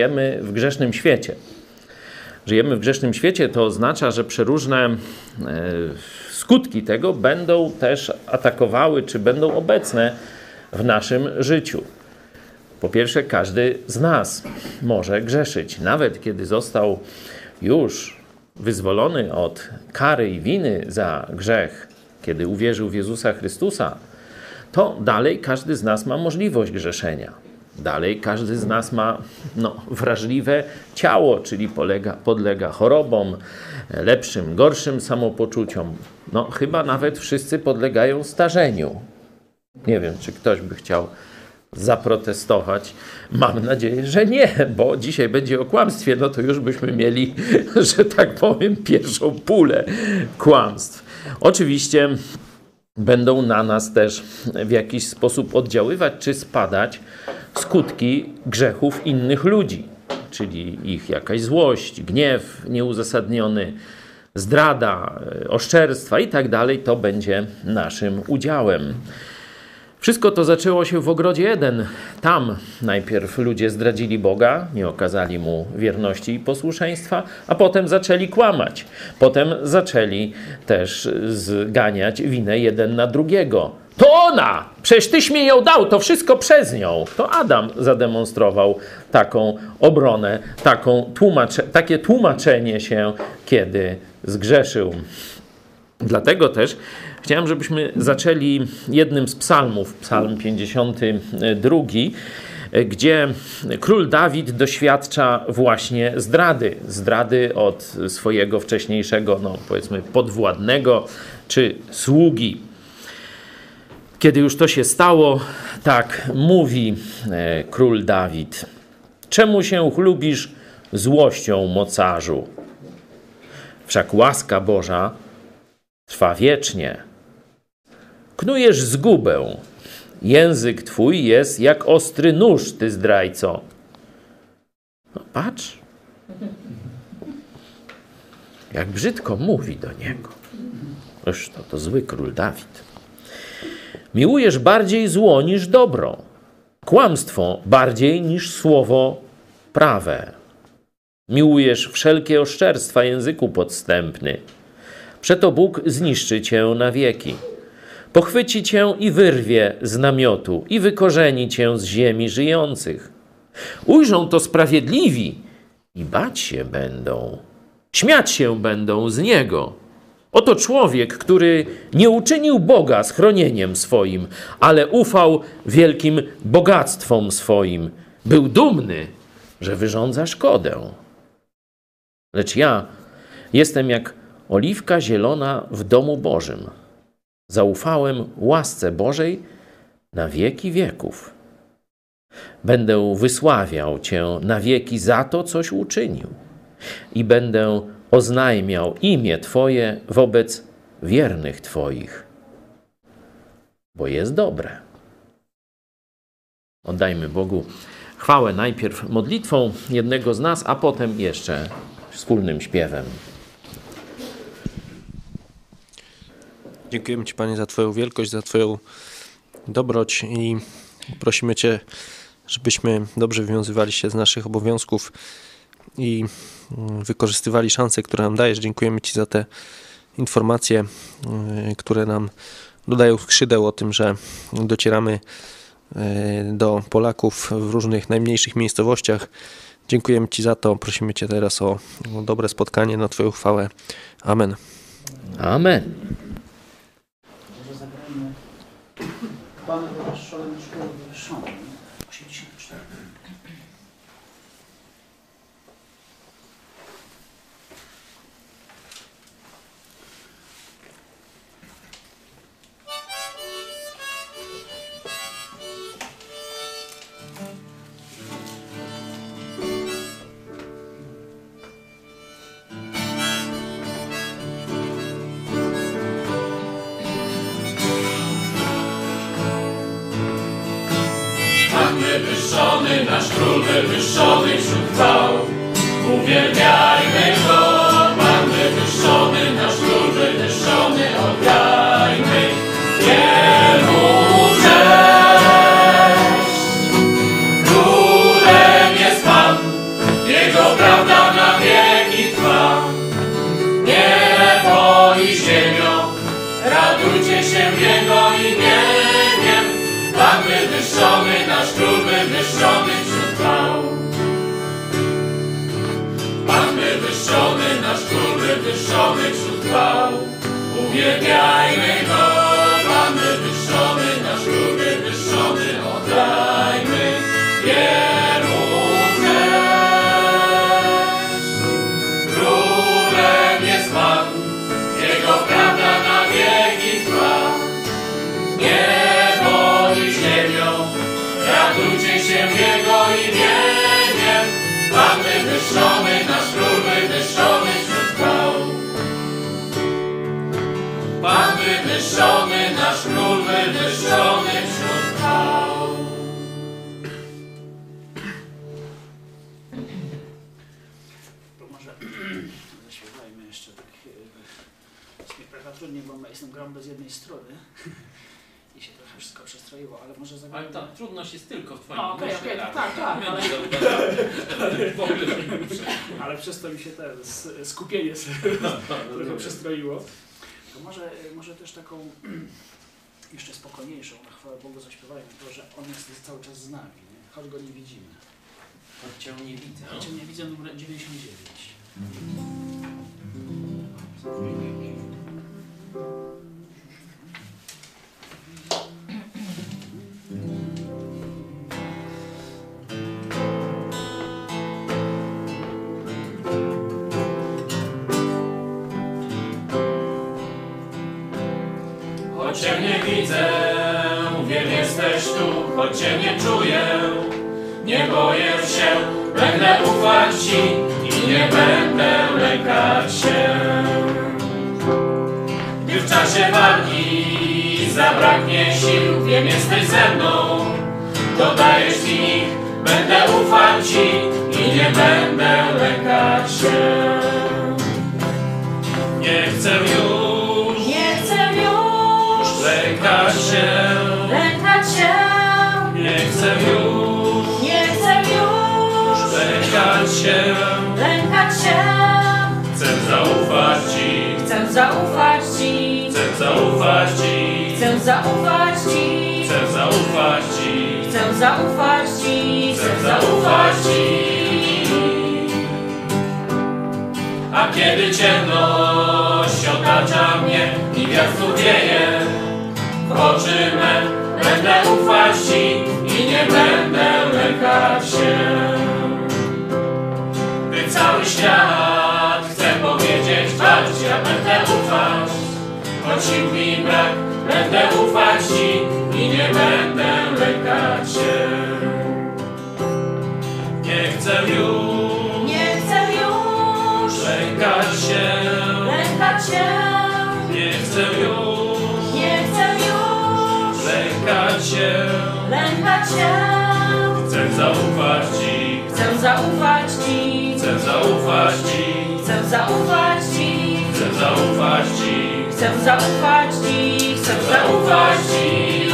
żyjemy w grzesznym świecie. Żyjemy w grzesznym świecie to oznacza, że przeróżne e, skutki tego będą też atakowały, czy będą obecne w naszym życiu. Po pierwsze, każdy z nas może grzeszyć, nawet kiedy został już wyzwolony od kary i winy za grzech, kiedy uwierzył w Jezusa Chrystusa, to dalej każdy z nas ma możliwość grzeszenia. Dalej każdy z nas ma no, wrażliwe ciało, czyli polega, podlega chorobom, lepszym, gorszym samopoczuciom. No, chyba nawet wszyscy podlegają starzeniu. Nie wiem, czy ktoś by chciał zaprotestować. Mam nadzieję, że nie, bo dzisiaj będzie o kłamstwie, no to już byśmy mieli, że tak powiem, pierwszą pulę kłamstw. Oczywiście będą na nas też w jakiś sposób oddziaływać czy spadać skutki grzechów innych ludzi, czyli ich jakaś złość, gniew nieuzasadniony, zdrada, e, oszczerstwa i tak dalej, to będzie naszym udziałem. Wszystko to zaczęło się w ogrodzie Eden. Tam najpierw ludzie zdradzili Boga, nie okazali mu wierności i posłuszeństwa, a potem zaczęli kłamać. Potem zaczęli też zganiać winę jeden na drugiego. To ona! Przecież tyś mi ją dał, to wszystko przez nią. To Adam zademonstrował taką obronę, taką tłumacze, takie tłumaczenie się, kiedy zgrzeszył. Dlatego też chciałem, żebyśmy zaczęli jednym z psalmów, psalm 52, gdzie król Dawid doświadcza właśnie zdrady. Zdrady od swojego wcześniejszego, no powiedzmy, podwładnego czy sługi. Kiedy już to się stało, tak mówi e, król Dawid. Czemu się chlubisz złością, mocarzu? Wszak łaska Boża trwa wiecznie. Knujesz zgubę. Język twój jest jak ostry nóż, ty zdrajco. No, patrz. Jak brzydko mówi do niego. Już to, to zły król Dawid. Miłujesz bardziej zło niż dobro, kłamstwo bardziej niż słowo prawe. Miłujesz wszelkie oszczerstwa języku podstępny. Przeto Bóg zniszczy cię na wieki. Pochwyci cię i wyrwie z namiotu i wykorzeni cię z ziemi żyjących. Ujrzą to sprawiedliwi i bać się będą. Śmiać się będą z niego. Oto człowiek, który nie uczynił Boga schronieniem swoim, ale ufał wielkim bogactwom swoim. Był dumny, że wyrządza szkodę. Lecz ja jestem jak oliwka zielona w domu Bożym. Zaufałem łasce Bożej na wieki wieków. Będę wysławiał Cię na wieki za to, coś uczynił, i będę oznajmiał imię Twoje wobec wiernych Twoich, bo jest dobre. Oddajmy Bogu chwałę najpierw modlitwą jednego z nas, a potem jeszcze wspólnym śpiewem. Dziękujemy Ci, Panie, za Twoją wielkość, za Twoją dobroć i prosimy Cię, żebyśmy dobrze wywiązywali się z naszych obowiązków i mm, wykorzystywali szanse, które nam dajesz. Dziękujemy Ci za te informacje, y, które nam dodają skrzydeł o tym, że docieramy y, do Polaków w różnych najmniejszych miejscowościach. Dziękujemy Ci za to. Prosimy Cię teraz o dobre spotkanie na Twoją chwałę. Amen. Amen. Może zagrajmy Pan wywyższony nasz król wywyższony wśród chwał. Uwielbiajmy trudniej, bo jestem gram bez jednej strony. I się trochę wszystko przestroiło, ale może Ale zagrajmy. ta trudność jest tylko w twoim głosie, okej, Rafał. tak, tak, My ale-. Ale przez to mi się te s- skupienie sobie trochę przestroiło. To może, może też taką jeszcze spokojniejszą, na chwałę Bogu zaśpiewajmy to, że On jest cały czas z nami, nie? choć Go nie widzimy. Choć cię nie widzę. Choć nie widzę numer 99. Choć Cię nie widzę, wiem jesteś tu, choć Cię nie czuję, nie boję się, będę ufać Ci i nie będę lękać się. Gdy w czasie walki zabraknie sił, wiem jesteś ze mną. Dodajesz mi ich, będę ufał Ci i nie będę lękać się. Nie chcę już Nie chcę już lękać się. lękać się. Nie chcę już Nie chcę już lękać się. lękać się. Chcę zaufać Ci, Chcę zaufać Ci. Zaufać Ci, Chcę zaufać Ci. chcę zaufać Ci, Chcę zaufać Ci. chcę zaufać Ci. A kiedy ciemność otacza mnie i wiatr wieje, w oczy me będę ufać Ci i nie będę lękać się. Gdy cały świat chce powiedzieć bać, ja będę ufać. Choć sił mi brak, będę ufać Ci i nie będę lękać się. Nie chcę już Nie chcę już lękać się, lękać się. nie chcę już Nie chcę już lękać się. lękać się. Chcę zaufać Ci, Chcę zaufać Ci. chcę zaufać Ci, Chcę zaufać Ci. chcę zaufać Ci, Chcę zaufać Ci. Chcę zaufać. Ci.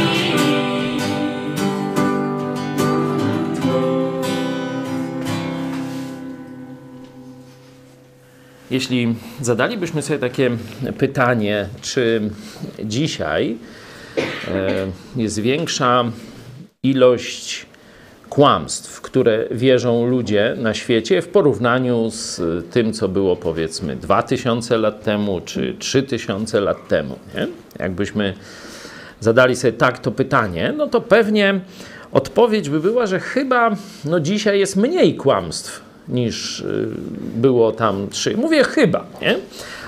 Jeśli zadalibyśmy sobie takie pytanie, czy dzisiaj e, jest większa ilość kłamstw, które wierzą ludzie na świecie w porównaniu z tym, co było powiedzmy 2000 lat temu czy 3000 lat temu. Nie? Jakbyśmy zadali sobie tak to pytanie, no to pewnie odpowiedź by była, że chyba no dzisiaj jest mniej kłamstw niż y, było tam trzy. Mówię chyba, nie?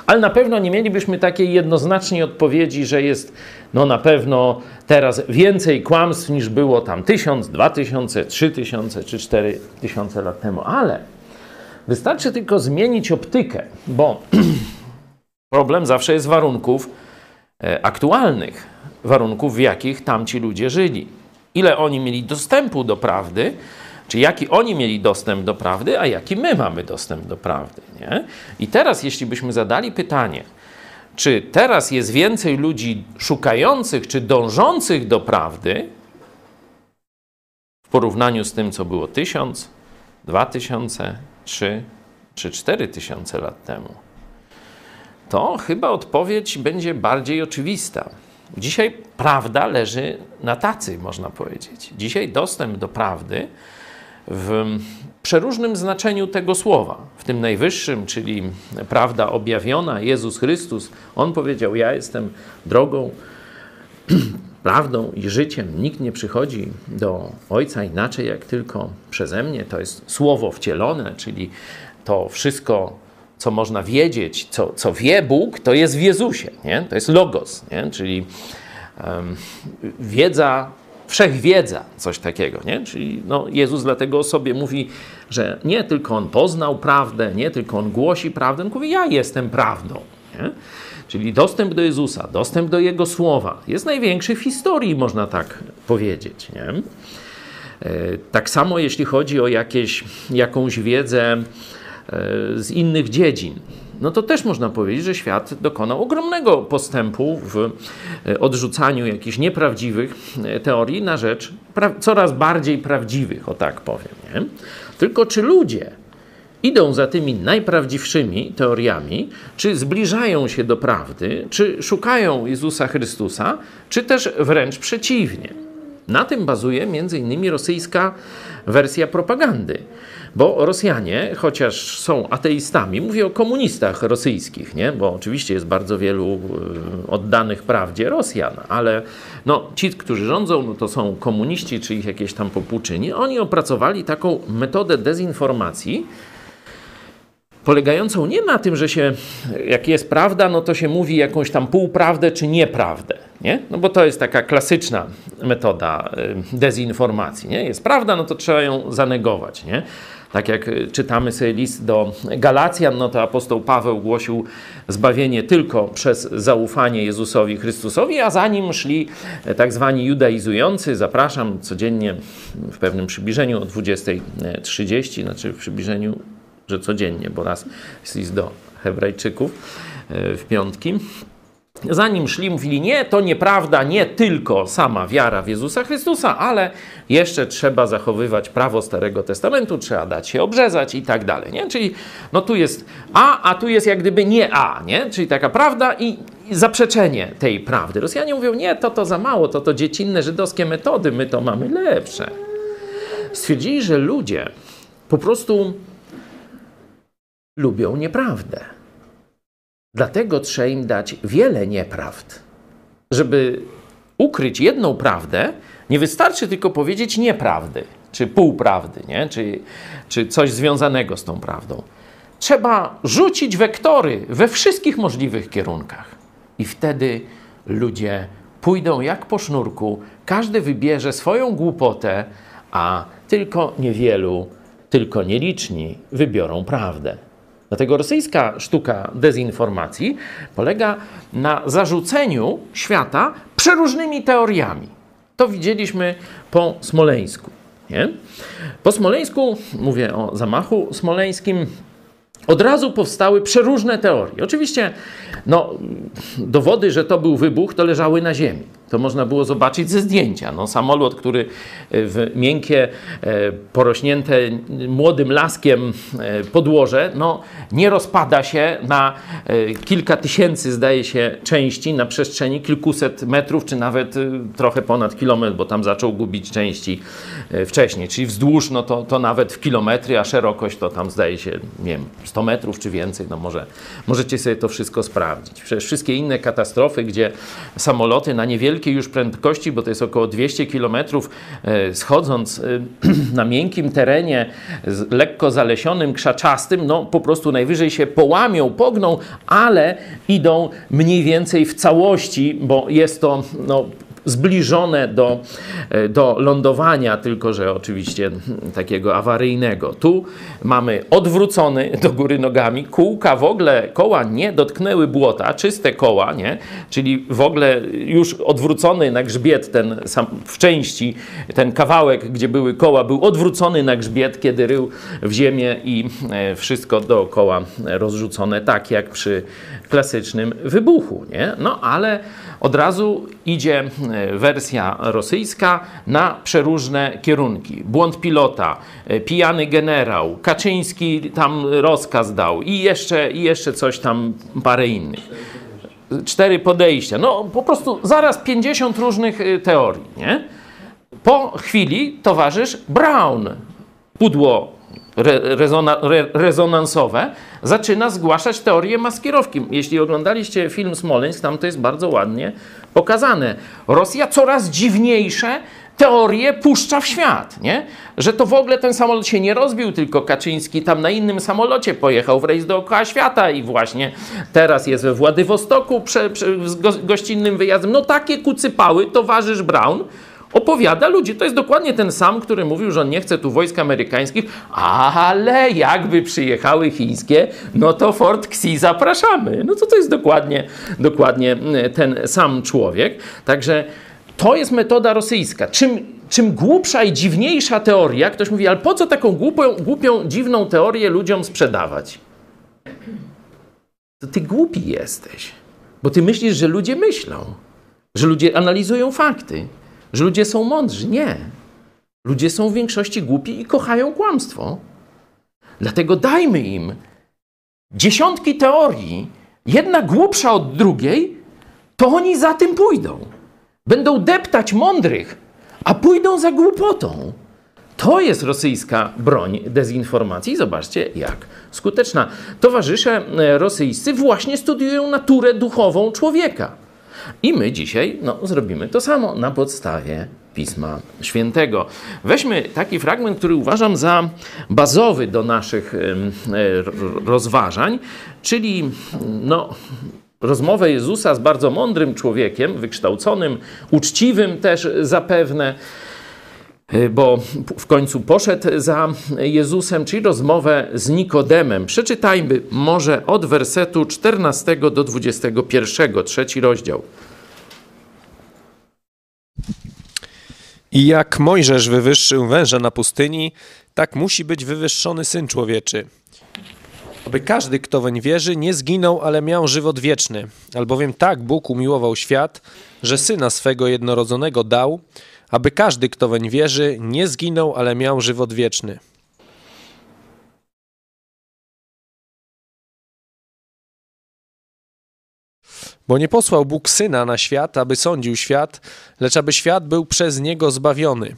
Ale na pewno nie mielibyśmy takiej jednoznacznej odpowiedzi, że jest no na pewno teraz więcej kłamstw niż było tam tysiąc, dwa tysiące, trzy tysiące czy cztery tysiące lat temu. Ale wystarczy tylko zmienić optykę, bo problem zawsze jest warunków e, aktualnych, warunków, w jakich tamci ludzie żyli. Ile oni mieli dostępu do prawdy, czy jaki oni mieli dostęp do prawdy, a jaki my mamy dostęp do prawdy. Nie? I teraz, jeśli byśmy zadali pytanie, czy teraz jest więcej ludzi szukających czy dążących do prawdy w porównaniu z tym, co było tysiąc, dwa tysiące, trzy czy cztery tysiące lat temu, to chyba odpowiedź będzie bardziej oczywista. Dzisiaj prawda leży na tacy, można powiedzieć. Dzisiaj dostęp do prawdy w przeróżnym znaczeniu tego słowa, w tym najwyższym, czyli prawda objawiona, Jezus Chrystus, On powiedział: Ja jestem drogą, prawdą i życiem. Nikt nie przychodzi do Ojca inaczej, jak tylko przeze mnie. To jest słowo wcielone, czyli to wszystko, co można wiedzieć, co, co wie Bóg, to jest w Jezusie. Nie? To jest logos, nie? czyli um, wiedza wszechwiedza, coś takiego, nie? Czyli no, Jezus dlatego o sobie mówi, że nie tylko On poznał prawdę, nie tylko On głosi prawdę, on mówi, ja jestem prawdą, nie? Czyli dostęp do Jezusa, dostęp do Jego Słowa jest największy w historii, można tak powiedzieć, nie? E, Tak samo jeśli chodzi o jakieś, jakąś wiedzę e, z innych dziedzin, no to też można powiedzieć, że świat dokonał ogromnego postępu w e, odrzucaniu jakichś nieprawdziwych e, teorii na rzecz coraz bardziej prawdziwych, o tak powiem. Nie? Tylko czy ludzie idą za tymi najprawdziwszymi teoriami, czy zbliżają się do prawdy, czy szukają Jezusa Chrystusa, czy też wręcz przeciwnie. Na tym bazuje innymi rosyjska wersja propagandy. Bo Rosjanie, chociaż są ateistami, mówię o komunistach rosyjskich, nie? bo oczywiście jest bardzo wielu e, oddanych prawdzie Rosjan, ale no, ci, którzy rządzą, no to są komuniści czy ich jakieś tam popłuczyni. Oni opracowali taką metodę dezinformacji, polegającą nie na tym, że się, jak jest prawda, no to się mówi jakąś tam półprawdę czy nieprawdę, nie? No bo to jest taka klasyczna metoda y, dezinformacji, nie? Jest prawda, no to trzeba ją zanegować, nie? Tak jak y, czytamy sobie list do Galacjan, no to apostoł Paweł głosił zbawienie tylko przez zaufanie Jezusowi Chrystusowi, a za nim szli e, tak zwani judaizujący. Zapraszam codziennie w pewnym przybliżeniu o 20.30, znaczy w przybliżeniu, że codziennie, bo raz jest do Hebrajczyków e, w piątki. Zanim szli, mówili: Nie, to nieprawda, nie tylko sama wiara w Jezusa Chrystusa, ale jeszcze trzeba zachowywać prawo Starego Testamentu, trzeba dać się obrzezać i tak dalej. Nie? Czyli no tu jest A, a tu jest jak gdyby nie A, nie? czyli taka prawda i zaprzeczenie tej prawdy. Rosjanie mówią: Nie, to to za mało, to to dziecinne żydowskie metody, my to mamy lepsze. Stwierdzili, że ludzie po prostu lubią nieprawdę. Dlatego trzeba im dać wiele nieprawd. Żeby ukryć jedną prawdę, nie wystarczy tylko powiedzieć nieprawdy, czy półprawdy, nie? Czy, czy coś związanego z tą prawdą. Trzeba rzucić wektory we wszystkich możliwych kierunkach. I wtedy ludzie pójdą jak po sznurku, każdy wybierze swoją głupotę, a tylko niewielu, tylko nieliczni wybiorą prawdę. Dlatego rosyjska sztuka dezinformacji polega na zarzuceniu świata przeróżnymi teoriami. To widzieliśmy po Smoleńsku. Nie? Po Smoleńsku, mówię o zamachu smoleńskim, od razu powstały przeróżne teorie. Oczywiście no, dowody, że to był wybuch, to leżały na ziemi. To można było zobaczyć ze zdjęcia. No, samolot, który w miękkie, e, porośnięte młodym laskiem e, podłoże, no, nie rozpada się na e, kilka tysięcy, zdaje się, części na przestrzeni kilkuset metrów, czy nawet trochę ponad kilometr, bo tam zaczął gubić części wcześniej. Czyli wzdłuż, no to, to nawet w kilometry, a szerokość to tam zdaje się, nie wiem, 100 metrów czy więcej. No może, możecie sobie to wszystko sprawdzić. Przecież wszystkie inne katastrofy, gdzie samoloty na niewielkie już prędkości, bo to jest około 200 km, e, schodząc e, na miękkim terenie, lekko zalesionym, krzaczastym, no po prostu najwyżej się połamią, pogną, ale idą mniej więcej w całości, bo jest to no, zbliżone do, e, do lądowania, tylko że oczywiście takiego awaryjnego. Tu mamy odwrócony do góry nogami, kółka w ogóle, koła nie dotknęły błota, czyste koła, nie? czyli w ogóle już odwrócony na grzbiet ten sam, w części, ten kawałek, gdzie były koła, był odwrócony na grzbiet, kiedy rył w ziemię i e, wszystko dookoła rozrzucone, tak jak przy klasycznym wybuchu. Nie? No ale od razu idzie e, wersja rosyjska na przeróżne kierunki. Błąd pilota, e, pijany generał, Kaczyński tam rozkaz dał i jeszcze, i jeszcze coś tam, parę innych. Cztery podejścia. No po prostu zaraz 50 różnych e, teorii. Nie? Po chwili towarzysz Brown, pudło rezona, re, rezonansowe, zaczyna zgłaszać teorię maskierowki. Jeśli oglądaliście film Smoleńsk, tam to jest bardzo ładnie pokazane. Rosja coraz dziwniejsze teorie puszcza w świat, nie? Że to w ogóle ten samolot się nie rozbił, tylko Kaczyński tam na innym samolocie pojechał w rejs dookoła świata i właśnie teraz jest we Władywostoku z gościnnym wyjazdem. No takie kucypały towarzysz Brown opowiada ludzi. To jest dokładnie ten sam, który mówił, że on nie chce tu wojsk amerykańskich, ale jakby przyjechały chińskie, no to Fort Xi zapraszamy. No to to jest dokładnie, dokładnie mm, ten sam człowiek. Także to jest metoda rosyjska. Czym, czym głupsza i dziwniejsza teoria, ktoś mówi, ale po co taką głupią, głupią dziwną teorię ludziom sprzedawać? To ty głupi jesteś, bo ty myślisz, że ludzie myślą, że ludzie analizują fakty że ludzie są mądrzy. Nie. Ludzie są w większości głupi i kochają kłamstwo. Dlatego dajmy im dziesiątki teorii, jedna głupsza od drugiej, to oni za tym pójdą. Będą deptać mądrych, a pójdą za głupotą. To jest rosyjska broń dezinformacji. Zobaczcie, jak skuteczna. Towarzysze rosyjscy właśnie studiują naturę duchową człowieka. I my dzisiaj no, zrobimy to samo na podstawie Pisma Świętego. Weźmy taki fragment, który uważam za bazowy do naszych rozważań, czyli no, rozmowę Jezusa z bardzo mądrym człowiekiem, wykształconym, uczciwym też zapewne. Y, bo w końcu poszedł za Jezusem, czyli rozmowę z Nikodemem. Przeczytajmy może od wersetu 14 do 21, trzeci rozdział. I jak Mojżesz wywyższył węża na pustyni, tak musi być wywyższony Syn Człowieczy. Aby każdy, kto weń wierzy, nie zginął, ale miał żywot wieczny. Albowiem tak Bóg umiłował świat, że Syna swego jednorodzonego dał, aby każdy, kto weń wierzy, nie zginął, ale miał żywot wieczny. Bo nie posłał Bóg Syna na świat, aby sądził świat, lecz aby świat był przez Niego zbawiony.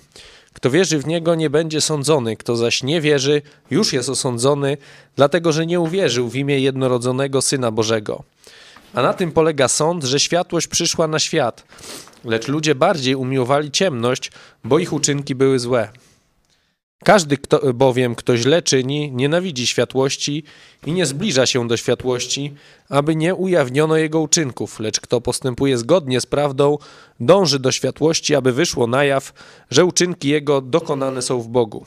Kto wierzy w Niego, nie będzie sądzony, kto zaś nie wierzy, już jest osądzony, dlatego że nie uwierzył w imię jednorodzonego Syna Bożego. A na tym polega sąd, że światłość przyszła na świat, lecz ludzie bardziej umiłowali ciemność, bo ich uczynki były złe. Każdy kto, bowiem, kto źle czyni, nienawidzi światłości i nie zbliża się do światłości, aby nie ujawniono jego uczynków, lecz kto postępuje zgodnie z prawdą, dąży do światłości, aby wyszło na jaw, że uczynki jego dokonane są w Bogu.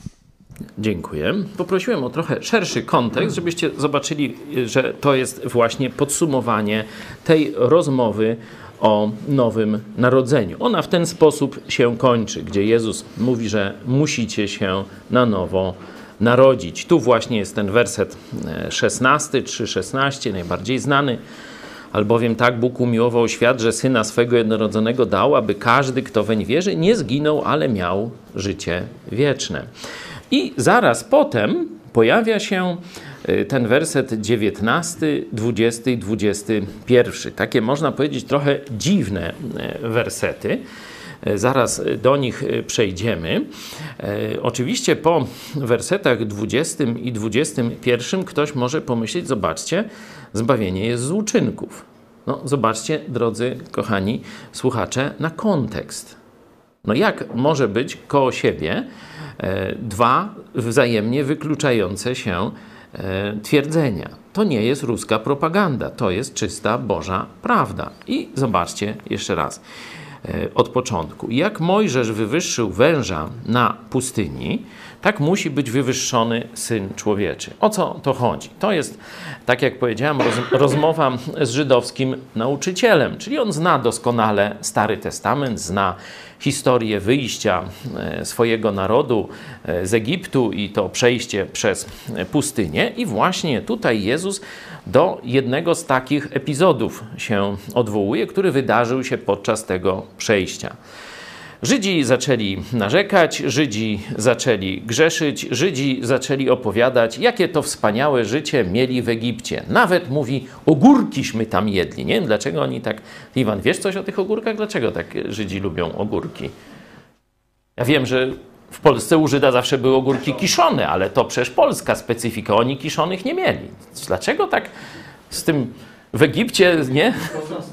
Dziękuję. Poprosiłem o trochę szerszy kontekst, żebyście zobaczyli, że to jest właśnie podsumowanie tej rozmowy o nowym narodzeniu. Ona w ten sposób się kończy, gdzie Jezus mówi, że musicie się na nowo narodzić. Tu właśnie jest ten werset 16, 3,16, najbardziej znany. Albowiem tak Bóg umiłował świat, że Syna swego jednorodzonego dał, aby każdy, kto weń wierzy, nie zginął, ale miał życie wieczne. I zaraz potem pojawia się y, ten werset 19, 20 i 21. Takie można powiedzieć trochę dziwne y, wersety. Y, Zaraz do nich przejdziemy. Oczywiście po wersetach 20 i 21 ktoś może pomyśleć, zobaczcie, zbawienie jest z uczynków. No, zobaczcie, drodzy kochani słuchacze, na kontekst. No jak może być koło siebie e, dwa wzajemnie wykluczające się e, twierdzenia? To nie jest ruska propaganda, to jest czysta Boża prawda. I zobaczcie jeszcze raz e, od początku. Jak Mojżesz wywyższył węża na pustyni, tak musi być wywyższony syn człowieczy. O co to chodzi? To jest, tak jak powiedziałem, roz, rozmowa z żydowskim nauczycielem, czyli on zna doskonale Stary Testament, zna historię wyjścia e, swojego narodu e, z Egiptu i to przejście przez pustynię. I właśnie tutaj Jezus do jednego z takich epizodów się odwołuje, który wydarzył się podczas tego przejścia. Żydzi zaczęli narzekać, Żydzi zaczęli grzeszyć, Żydzi zaczęli opowiadać, jakie to wspaniałe życie mieli w Egipcie. Nawet mówi, ogórkiśmy tam jedli. Nie wiem, dlaczego oni tak. Iwan, wiesz coś o tych ogórkach? Dlaczego tak Żydzi lubią ogórki? Ja wiem, że w Polsce u Żyda zawsze były ogórki kiszone, ale to przecież polska specyfika. Oni kiszonych nie mieli. Dlaczego tak z tym w Egipcie, nie?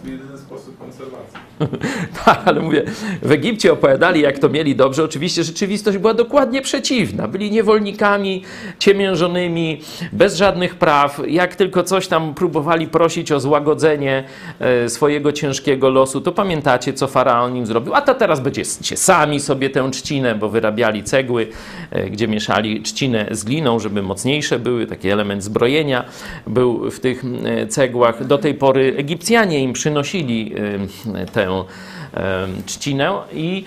jedyny sposób konserwacji. Tak, ale mówię, w Egipcie opowiadali, jak to mieli dobrze. Oczywiście rzeczywistość była dokładnie przeciwna. Byli niewolnikami, ciemiężonymi, bez żadnych praw. Jak tylko coś tam próbowali prosić o złagodzenie e, swojego ciężkiego losu, to pamiętacie, co faraon im zrobił. A to teraz będziecie sami sobie tę trzcinę, bo wyrabiali cegły, e, gdzie mieszali trzcinę z gliną, żeby mocniejsze były. Taki element zbrojenia był w tych e, cegłach. Do tej pory Egipcjanie im przynosili tę trzcinę i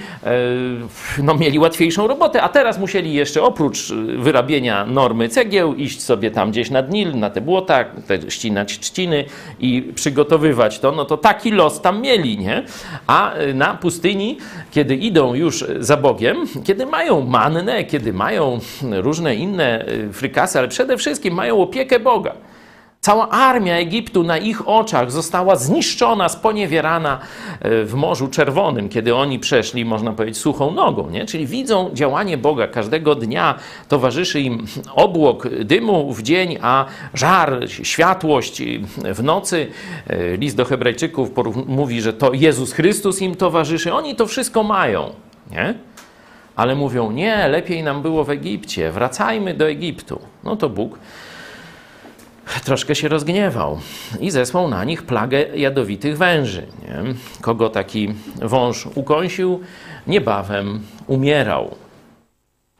no, mieli łatwiejszą robotę, a teraz musieli jeszcze oprócz wyrabienia normy cegieł iść sobie tam gdzieś nad Nil, na te błota, te, ścinać trzciny i przygotowywać to, no to taki los tam mieli, nie? A na pustyni, kiedy idą już za Bogiem, kiedy mają mannę, kiedy mają różne inne frykasy, ale przede wszystkim mają opiekę Boga. Cała armia Egiptu na ich oczach została zniszczona, sponiewierana e, w Morzu Czerwonym, kiedy oni przeszli, można powiedzieć, suchą nogą. Nie? Czyli widzą działanie Boga. Każdego dnia towarzyszy im obłok dymu w dzień, a żar, światłość w nocy. E, List do Hebrajczyków mówi, że to Jezus Chrystus im towarzyszy. Oni to wszystko mają. Nie? Ale mówią, nie, lepiej nam było w Egipcie, wracajmy do Egiptu. No to Bóg troszkę się rozgniewał i zesłał na nich plagę jadowitych węży. Nie? Kogo taki wąż ukąsił, niebawem umierał.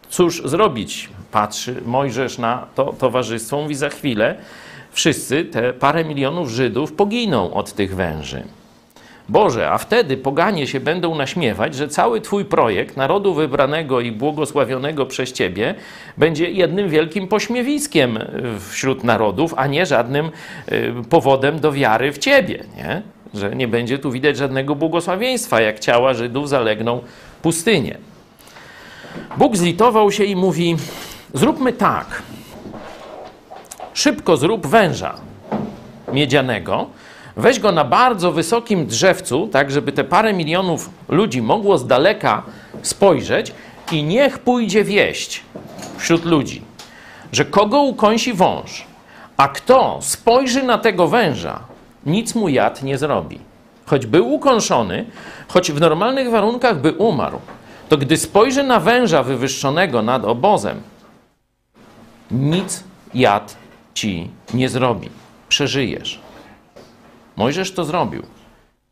cóż zrobić? Patrzy Mojżesz na to towarzystwo, mówi za chwilę, wszyscy te parę milionów Żydów poginą od tych węży. Boże, a wtedy poganie się będą naśmiewać, że cały Twój projekt narodu wybranego i błogosławionego przez Ciebie będzie jednym wielkim pośmiewiskiem wśród narodów, a nie żadnym y, powodem do wiary w Ciebie, nie? Że nie będzie tu widać żadnego błogosławieństwa, jak ciała Żydów zalegną pustynię. Bóg zlitował się i mówi: Zróbmy tak. Szybko zrób węża miedzianego, weź go na bardzo wysokim drzewcu, tak żeby te parę milionów ludzi mogło z daleka spojrzeć i niech pójdzie wieść wśród ludzi, że kogo ukąsi wąż, a kto spojrzy na tego węża, nic mu jad nie zrobi. Choć był ukąszony, choć w normalnych warunkach by umarł, to gdy spojrzy na węża wywyższonego nad obozem, nic jad ci nie zrobi. Przeżyjesz. Mojżesz to zrobił.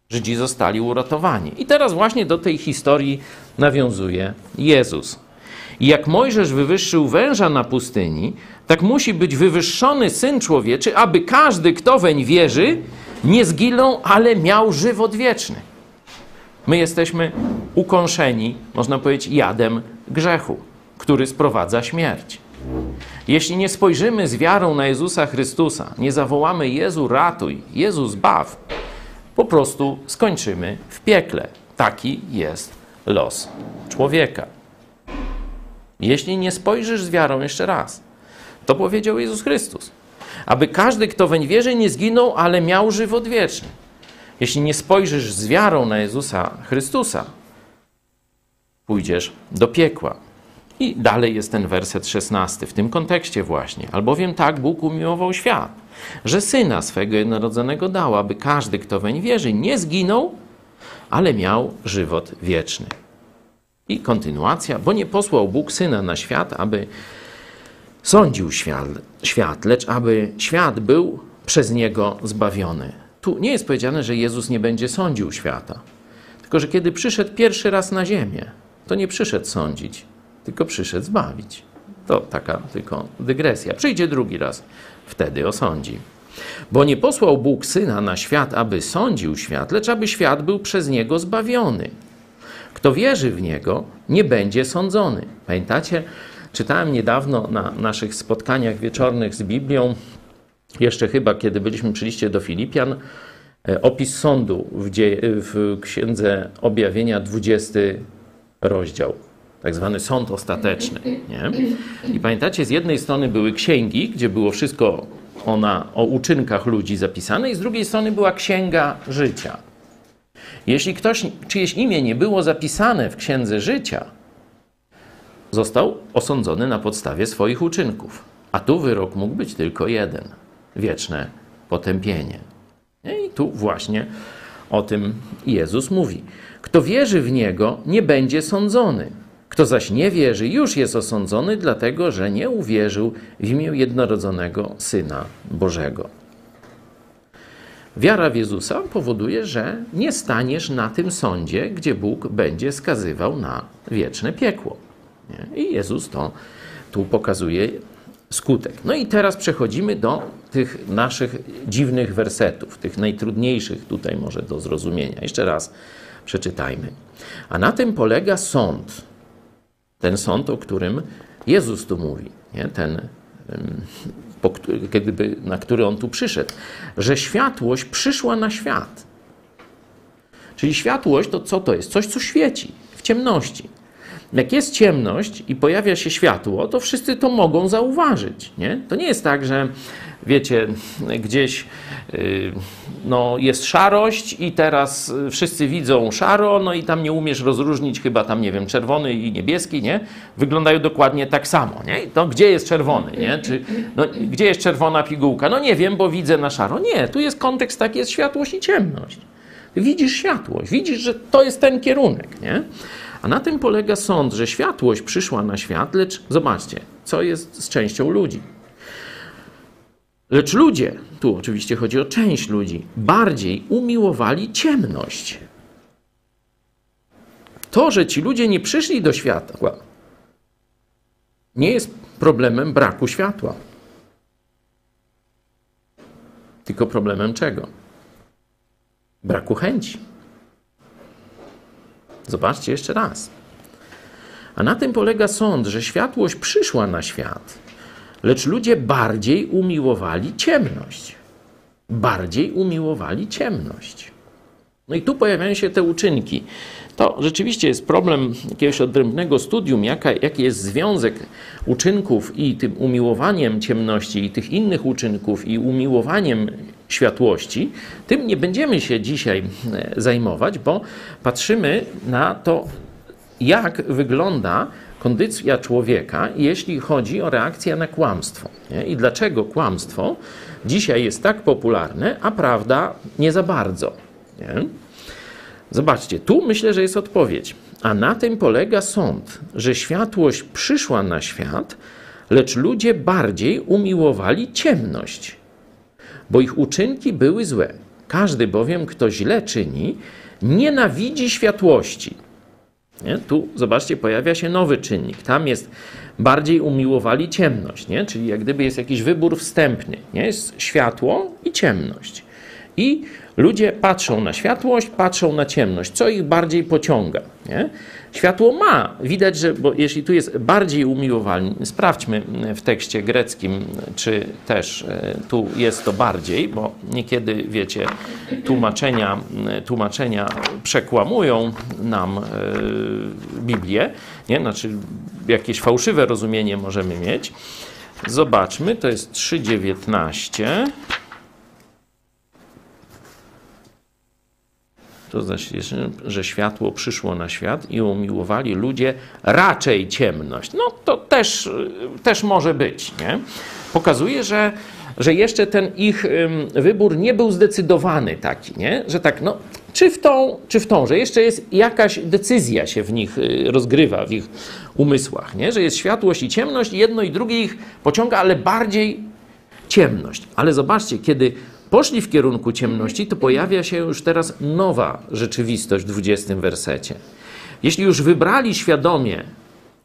Żydzi zostali uratowani. I teraz właśnie do tej historii nawiązuje Jezus. I jak Mojżesz wywyższył węża na pustyni, tak musi być wywyższony Syn Człowieczy, aby każdy, kto weń wierzy, nie zginął, ale miał żywot wieczny. My jesteśmy ukąszeni, można powiedzieć, jadem grzechu, który sprowadza śmierć. Jeśli nie spojrzymy z wiarą na Jezusa Chrystusa, nie zawołamy Jezu ratuj, Jezus baw, po prostu skończymy w piekle. Taki jest los człowieka. Jeśli nie spojrzysz z wiarą jeszcze raz, to powiedział Jezus Chrystus, aby każdy, kto weń wierzy, nie zginął, ale miał żywot wieczny. Jeśli nie spojrzysz z wiarą na Jezusa Chrystusa, pójdziesz do piekła. I dalej jest ten werset szesnasty, w tym kontekście właśnie. Albowiem tak Bóg umiłował świat, że Syna swego jednorodzonego dał, aby każdy, kto weń wierzy, nie zginął, ale miał żywot wieczny. I kontynuacja, bo nie posłał Bóg Syna na świat, aby sądził świat, świat, lecz aby świat był przez Niego zbawiony. Tu nie jest powiedziane, że Jezus nie będzie sądził świata, tylko że kiedy przyszedł pierwszy raz na ziemię, to nie przyszedł sądzić, tylko przyszedł zbawić. To taka tylko dygresja. Przyjdzie drugi raz, wtedy osądzi. Bo nie posłał Bóg syna na świat, aby sądził świat, lecz aby świat był przez niego zbawiony. Kto wierzy w niego, nie będzie sądzony. Pamiętacie? Czytałem niedawno na naszych spotkaniach wieczornych z Biblią, jeszcze chyba kiedy byliśmy przy liście do Filipian, e, opis sądu w, w Księdze Objawienia, 20 rozdział tak zwany sąd ostateczny. Nie? I pamiętacie, z jednej strony były księgi, gdzie było wszystko ona, o uczynkach ludzi zapisane, i z drugiej strony była księga życia. Jeśli ktoś, czyjeś imię nie było zapisane w księdze życia, został osądzony na podstawie swoich uczynków. A tu wyrok mógł być tylko jeden wieczne potępienie. I tu właśnie o tym Jezus mówi. Kto wierzy w Niego, nie będzie sądzony. Kto zaś nie wierzy, już jest osądzony, dlatego że nie uwierzył w imię jednorodzonego Syna Bożego. Wiara w Jezusa powoduje, że nie staniesz na tym sądzie, gdzie Bóg będzie skazywał na wieczne piekło. Nie? I Jezus to tu pokazuje skutek. No i teraz przechodzimy do tych naszych dziwnych wersetów, tych najtrudniejszych tutaj może do zrozumienia. Jeszcze raz przeczytajmy. A na tym polega sąd ten sąd, o którym Jezus tu mówi, nie? ten, po, gdyby, na który on tu przyszedł, że światłość przyszła na świat. Czyli światłość to co to jest? Coś, co świeci w ciemności. Jak jest ciemność i pojawia się światło, to wszyscy to mogą zauważyć. Nie? To nie jest tak, że wiecie, gdzieś y, no, jest szarość i teraz wszyscy widzą szaro, no i tam nie umiesz rozróżnić chyba tam, nie wiem, czerwony i niebieski, nie? Wyglądają dokładnie tak samo, nie? To gdzie jest czerwony, nie? Czy, no, gdzie jest czerwona pigułka? No nie wiem, bo widzę na szaro. Nie, tu jest kontekst taki, jest światłość i ciemność. Widzisz światłość, widzisz, że to jest ten kierunek, nie? A na tym polega sąd, że światłość przyszła na świat, lecz zobaczcie, co jest z częścią ludzi. Lecz ludzie, tu oczywiście chodzi o część ludzi, bardziej umiłowali ciemność. To, że ci ludzie nie przyszli do światła, nie jest problemem braku światła. Tylko problemem czego? Braku chęci. Zobaczcie jeszcze raz. A na tym polega sąd, że światłość przyszła na świat, lecz ludzie bardziej umiłowali ciemność. Bardziej umiłowali ciemność. No i tu pojawiają się te uczynki. To rzeczywiście jest problem jakiegoś odrębnego studium, jaka, jaki jest związek uczynków i tym umiłowaniem ciemności, i tych innych uczynków, i umiłowaniem światłości. Tym nie będziemy się dzisiaj e, zajmować, bo patrzymy na to, jak wygląda kondycja człowieka, jeśli chodzi o reakcję na kłamstwo. Nie? I dlaczego kłamstwo dzisiaj jest tak popularne, a prawda nie za bardzo. Nie? Zobaczcie, tu myślę, że jest odpowiedź. A na tym polega sąd, że światłość przyszła na świat, lecz ludzie bardziej umiłowali ciemność, bo ich uczynki były złe. Każdy bowiem, kto źle czyni, nienawidzi światłości. Nie? Tu, zobaczcie, pojawia się nowy czynnik. Tam jest bardziej umiłowali ciemność, nie? czyli jak gdyby jest jakiś wybór wstępny. Nie? Jest światło i ciemność. I ludzie patrzą na światłość, patrzą na ciemność. Co ich bardziej pociąga? Nie? Światło ma. Widać, że bo jeśli tu jest bardziej umiłowalny, sprawdźmy w tekście greckim, czy też e, tu jest to bardziej, bo niekiedy, wiecie, tłumaczenia, tłumaczenia przekłamują nam e, Biblię, nie? Znaczy jakieś fałszywe rozumienie możemy mieć. Zobaczmy, to jest 3,19. To znaczy, że światło przyszło na świat i umiłowali ludzie raczej ciemność. No to też, też może być, nie? Pokazuje, że, że jeszcze ten ich wybór nie był zdecydowany taki, nie? Że tak, no, czy w tą, czy w tą, że jeszcze jest jakaś decyzja się w nich y, rozgrywa, w ich umysłach, nie? Że jest światłość i ciemność, jedno i drugie ich pociąga, ale bardziej ciemność. Ale zobaczcie, kiedy poszli w kierunku ciemności, to pojawia się już teraz nowa rzeczywistość w 20 wersecie. Jeśli już wybrali świadomie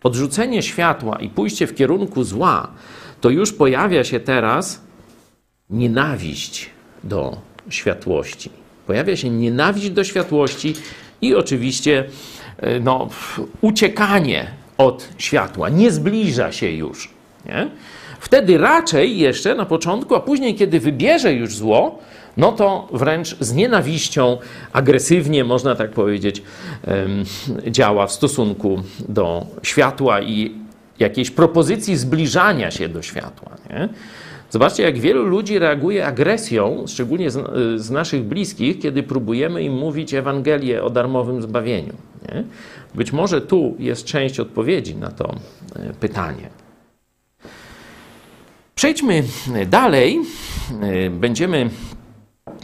odrzucenie światła i pójście w kierunku zła, to już pojawia się teraz nienawiść do światłości. Pojawia się nienawiść do światłości i oczywiście e, no, uciekanie od światła. Nie zbliża się już. Nie? Wtedy raczej jeszcze na początku, a później, kiedy wybierze już zło, no to wręcz z nienawiścią, agresywnie, można tak powiedzieć, działa w stosunku do światła i jakiejś propozycji zbliżania się do światła. Nie? Zobaczcie, jak wielu ludzi reaguje agresją, szczególnie z, z, naszych bliskich, kiedy próbujemy im mówić Ewangelię o darmowym zbawieniu. Nie? Być może tu jest część odpowiedzi na to e, pytanie. Przejdźmy dalej. Będziemy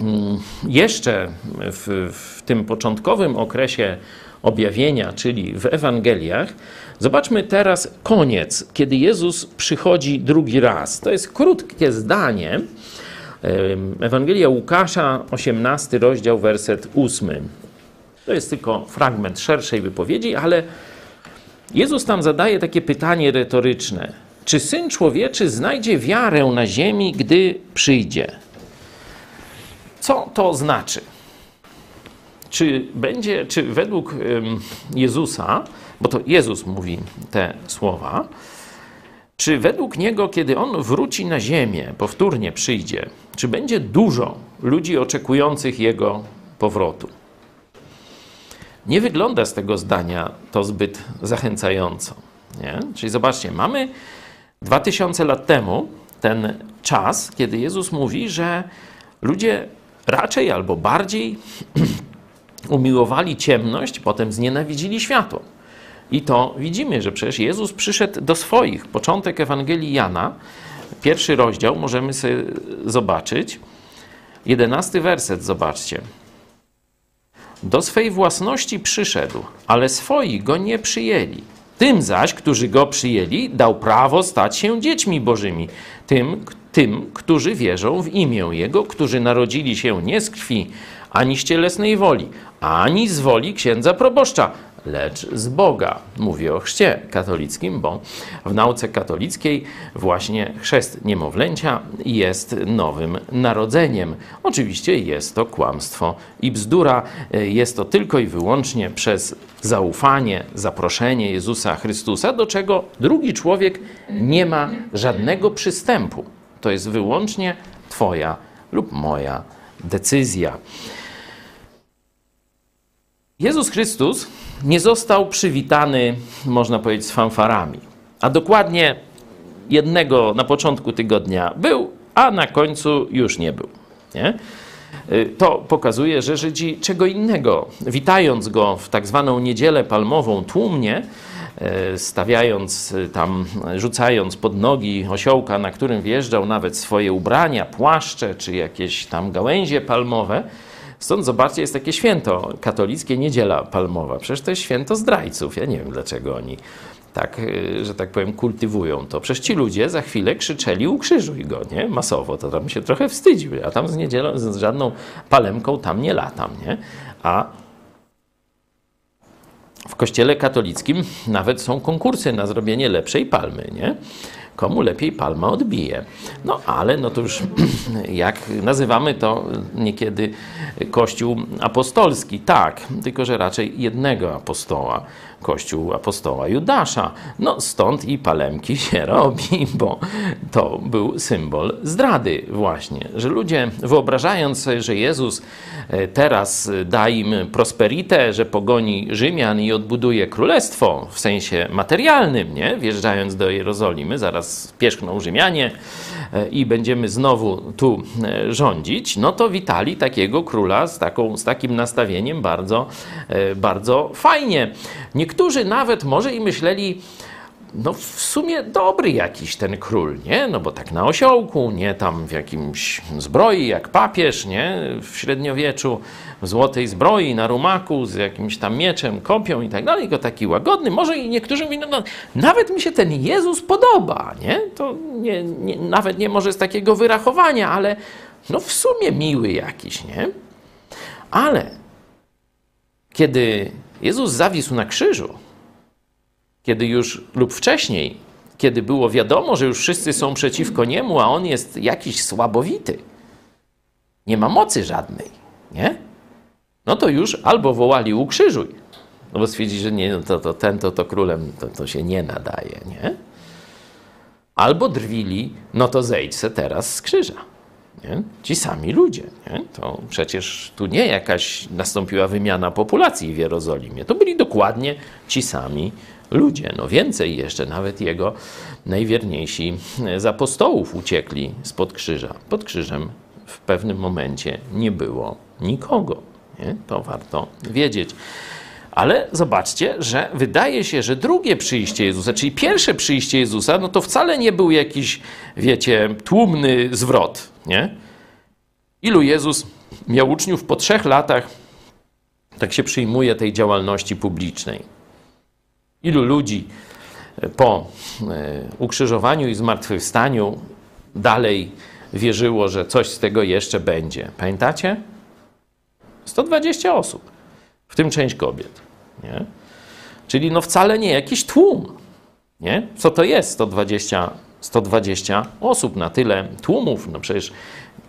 mm, jeszcze w, w, tym początkowym okresie objawienia, czyli w Ewangeliach. Zobaczmy teraz koniec, kiedy Jezus przychodzi drugi raz. To jest krótkie zdanie. Ewangelia Łukasza, 18 rozdział, werset 8. To jest tylko fragment szerszej wypowiedzi, ale Jezus tam zadaje takie pytanie retoryczne. Czy syn człowieczy znajdzie wiarę na ziemi, gdy przyjdzie? Co to znaczy? Czy będzie, czy według Jezusa, bo to Jezus mówi te słowa, czy według niego, kiedy on wróci na ziemię, powtórnie przyjdzie, czy będzie dużo ludzi oczekujących jego powrotu? Nie wygląda z tego zdania to zbyt zachęcająco. Nie? Czyli zobaczcie, mamy 2000 lat temu ten czas, kiedy Jezus mówi, że ludzie raczej albo bardziej umiłowali ciemność, potem znienawidzili światło. I to widzimy, że przecież Jezus przyszedł do swoich. Początek Ewangelii Jana, pierwszy rozdział, możemy sobie zobaczyć. Jedenasty werset, zobaczcie. Do swej własności przyszedł, ale swoi go nie przyjęli. Tym zaś, którzy go przyjęli, dał prawo stać się dziećmi bożymi. Tym, tym, którzy wierzą w imię Jego, którzy narodzili się nie z krwi, ani z cielesnej woli, ani z woli księdza proboszcza, lecz z Boga. Mówię o chrzcie katolickim, bo w nauce katolickiej właśnie chrzest niemowlęcia jest nowym narodzeniem. Oczywiście jest to kłamstwo i bzdura. Jest to tylko i wyłącznie przez zaufanie, zaproszenie Jezusa Chrystusa, do czego drugi człowiek nie ma żadnego przystępu. To jest wyłącznie Twoja lub moja decyzja. Jezus Chrystus nie został przywitany, można powiedzieć, z fanfarami, a dokładnie jednego na początku tygodnia był, a na końcu już nie był. Nie? To pokazuje, że Żydzi czego innego, witając go w tak zwaną niedzielę palmową tłumnie, stawiając tam, rzucając pod nogi osiołka, na którym wjeżdżał nawet swoje ubrania, płaszcze czy jakieś tam gałęzie palmowe, Stąd zobaczcie, jest takie święto katolickie, niedziela palmowa. Przecież to jest święto zdrajców. Ja nie wiem, dlaczego oni tak, y, że tak powiem, kultywują to. Przecież ci ludzie za chwilę krzyczeli ukrzyżuj go, nie? Masowo. To tam się trochę wstydził. Ja tam z niedzielą, z żadną palemką tam nie latam, nie? A w kościele katolickim nawet są konkursy na zrobienie lepszej palmy, nie? Komu lepiej palma odbije. No ale no to już jak nazywamy to niekiedy Kościół apostolski, tak, tylko że raczej jednego apostoła, Kościół apostoła Judasza. No stąd i palemki się robi, bo to był symbol zdrady właśnie, że ludzie wyobrażając sobie, że Jezus e, teraz da im prosperitę, że pogoni Rzymian i odbuduje królestwo w sensie materialnym, nie? Wjeżdżając do Jerozolimy, zaraz pierzchną Rzymianie e, i będziemy znowu tu e, rządzić, no to witali takiego króla z, taką, z takim nastawieniem bardzo, bardzo fajnie. Niektórzy nawet może i myśleli, no w sumie dobry jakiś ten król, nie? No bo tak na osiołku, nie tam w jakimś zbroi jak papież, nie? W średniowieczu, w złotej zbroi, na rumaku, z jakimś tam mieczem, kopią i tak dalej, tylko taki łagodny. Może i niektórzy mówią, no, nawet mi się ten Jezus podoba, nie? To nie, nie, nawet nie może z takiego wyrachowania, ale no w sumie miły jakiś, nie? Ale kiedy Jezus zawisł na krzyżu, kiedy już lub wcześniej, kiedy było wiadomo, że już wszyscy są przeciwko niemu, a on jest jakiś słabowity, nie ma mocy żadnej, nie? No to już albo wołali ukrzyżuj, no bo stwierdzi, że nie, no to, to ten to, to królem to, to się nie nadaje, nie? Albo drwili, no to zejdź se teraz z krzyża. Nie? Ci sami ludzie. Nie? To przecież tu nie jakaś nastąpiła wymiana populacji w Jerozolimie. To byli dokładnie ci sami ludzie. No więcej jeszcze, nawet jego najwierniejsi z apostołów uciekli spod krzyża. Pod krzyżem w pewnym momencie nie było nikogo. Nie? To warto wiedzieć. Ale zobaczcie, że wydaje się, że drugie przyjście Jezusa, czyli pierwsze przyjście Jezusa, no to wcale nie był jakiś, wiecie, tłumny zwrot, nie? Ilu Jezus miał uczniów po trzech latach, tak się przyjmuje tej działalności publicznej. Ilu ludzi po e, ukrzyżowaniu i zmartwychwstaniu dalej wierzyło, że coś z tego jeszcze będzie. Pamiętacie? 120 osób, w tym część kobiet. Nie? Czyli no wcale nie jakiś tłum. Nie? Co to jest 120, 120 osób na tyle tłumów? No przecież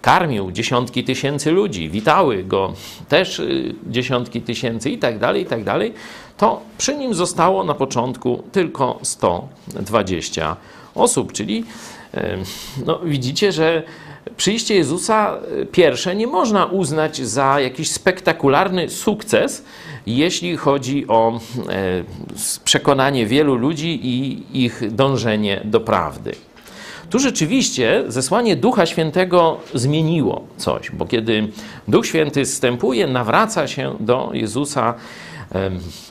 karmił dziesiątki tysięcy ludzi, witały go też y, dziesiątki tysięcy i tak dalej, i tak dalej. To przy nim zostało na początku tylko 120 osób, czyli no, widzicie, że przyjście Jezusa y, pierwsze nie można uznać za jakiś spektakularny sukces, jeśli chodzi o e, przekonanie wielu ludzi i ich dążenie do prawdy. Tu rzeczywiście zesłanie Ducha Świętego zmieniło coś, bo kiedy Duch Święty zstępuje, nawraca się do Jezusa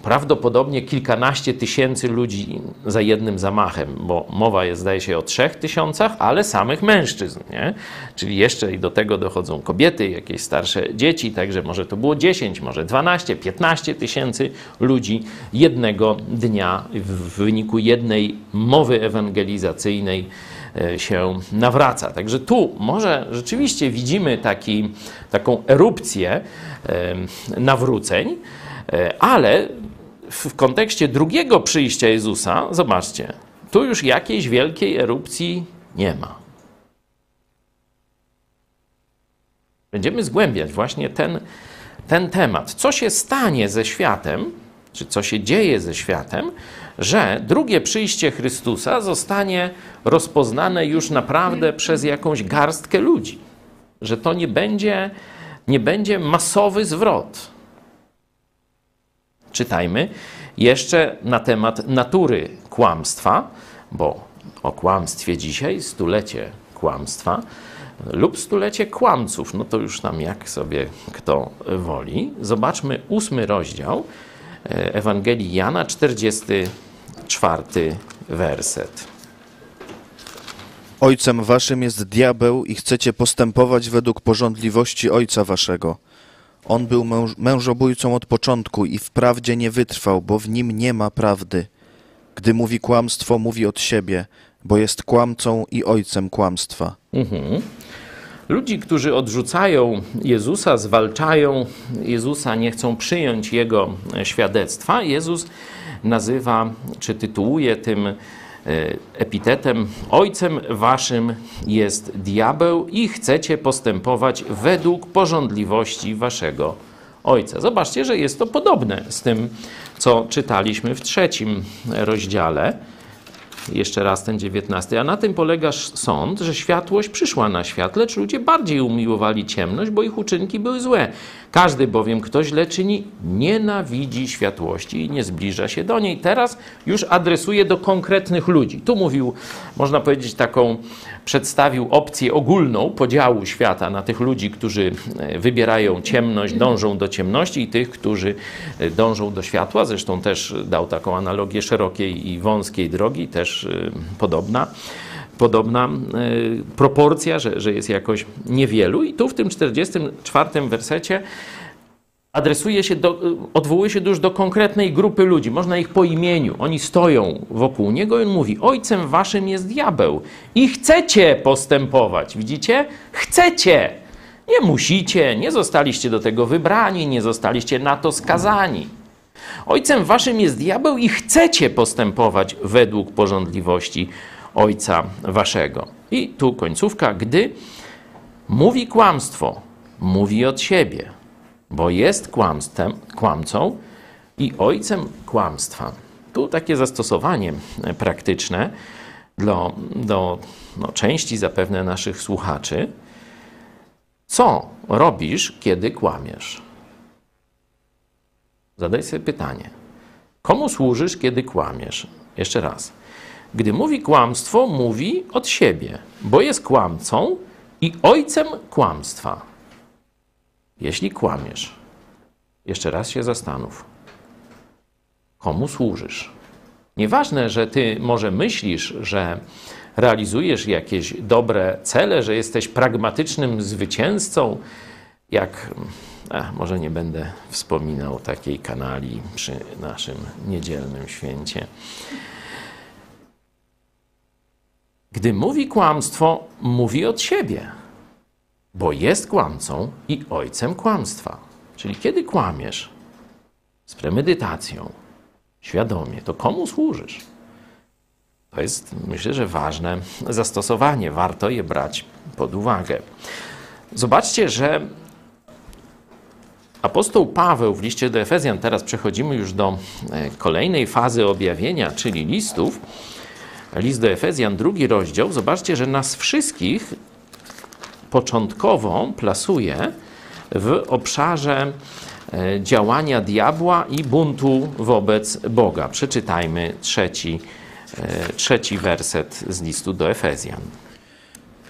prawdopodobnie kilkanaście tysięcy ludzi za jednym zamachem, bo mowa jest, zdaje się, o trzech tysiącach, ale samych mężczyzn, nie? Czyli jeszcze i do tego dochodzą kobiety, jakieś starsze dzieci, także może to było 10, może 12, 15 tysięcy ludzi jednego dnia w wyniku jednej mowy ewangelizacyjnej e, się nawraca. Także tu może rzeczywiście widzimy taki, taką erupcję nawróceń, ale w kontekście drugiego przyjścia Jezusa, zobaczcie, tu już jakiejś wielkiej erupcji nie ma. Będziemy zgłębiać właśnie ten, ten temat. Co się stanie ze światem, czy co się dzieje ze światem, że drugie przyjście Chrystusa zostanie rozpoznane już naprawdę przez jakąś garstkę ludzi. Że to nie będzie, nie będzie masowy zwrot. Czytajmy jeszcze na temat natury kłamstwa, bo o kłamstwie dzisiaj, stulecie kłamstwa lub stulecie kłamców, no to już tam jak sobie kto woli. Zobaczmy ósmy rozdział e, Ewangelii Jana, 44 werset. Ojcem waszym jest diabeł i chcecie postępować według porządliwości ojca waszego. On był męż, mężobójcą od początku i wprawdzie nie wytrwał, bo w nim nie ma prawdy. Gdy mówi kłamstwo, mówi od siebie, bo jest kłamcą i ojcem kłamstwa. Mhm. Ludzi, którzy odrzucają Jezusa, zwalczają Jezusa, nie chcą przyjąć Jego świadectwa, Jezus nazywa, czy tytułuje tym epitetem Ojcem waszym jest diabeł i chcecie postępować według porządliwości waszego Ojca. Zobaczcie, że jest to podobne z tym, co czytaliśmy w trzecim rozdziale. Jeszcze raz ten dziewiętnasty. A na tym polega sąd, że światłość przyszła na świat, lecz ludzie bardziej umiłowali ciemność, bo ich uczynki były złe. Każdy bowiem, kto źle czyni, nienawidzi światłości i nie zbliża się do niej. Teraz już adresuje do konkretnych ludzi. Tu mówił, można powiedzieć, taką, przedstawił opcję ogólną podziału świata na tych ludzi, którzy e, wybierają ciemność, dążą do ciemności i tych, którzy e, dążą do światła. Zresztą też dał taką analogię szerokiej i wąskiej drogi, też e, podobna podobna y, proporcja, że, że jest jakoś niewielu. I tu w tym 44 wersecie adresuje się, do, odwołuje się już do konkretnej grupy ludzi, można ich po imieniu. Oni stoją wokół niego i on mówi: Ojcem waszym jest diabeł i chcecie postępować. Widzicie? Chcecie. Nie musicie, nie zostaliście do tego wybrani, nie zostaliście na to skazani. Ojcem waszym jest diabeł i chcecie postępować według porządliwości Ojca Waszego. I tu końcówka, gdy mówi kłamstwo, mówi od siebie, bo jest kłamstwem, kłamcą i ojcem kłamstwa. Tu takie zastosowanie praktyczne do, do no, części zapewne naszych słuchaczy. Co robisz, kiedy kłamiesz? Zadaj sobie pytanie. Komu służysz, kiedy kłamiesz? Jeszcze raz. Gdy mówi kłamstwo, mówi od siebie, bo jest kłamcą i ojcem kłamstwa. Jeśli kłamiesz, jeszcze raz się zastanów, komu służysz. Nieważne, że ty może myślisz, że realizujesz jakieś dobre cele, że jesteś pragmatycznym zwycięzcą, jak może nie będę wspominał takiej kanali przy naszym niedzielnym święcie. Gdy mówi kłamstwo, mówi od siebie, bo jest kłamcą i ojcem kłamstwa. Czyli kiedy kłamiesz z premedytacją, świadomie, to komu służysz? To jest, myślę, że ważne zastosowanie. Warto je brać pod uwagę. Zobaczcie, że apostoł Paweł w liście do Efezjan, teraz przechodzimy już do e, kolejnej fazy objawienia, czyli listów list do Efezjan, drugi rozdział, zobaczcie, że nas wszystkich początkowo plasuje w obszarze e, działania diabła i buntu wobec Boga. Przeczytajmy trzeci, e, trzeci werset z listu do Efezjan.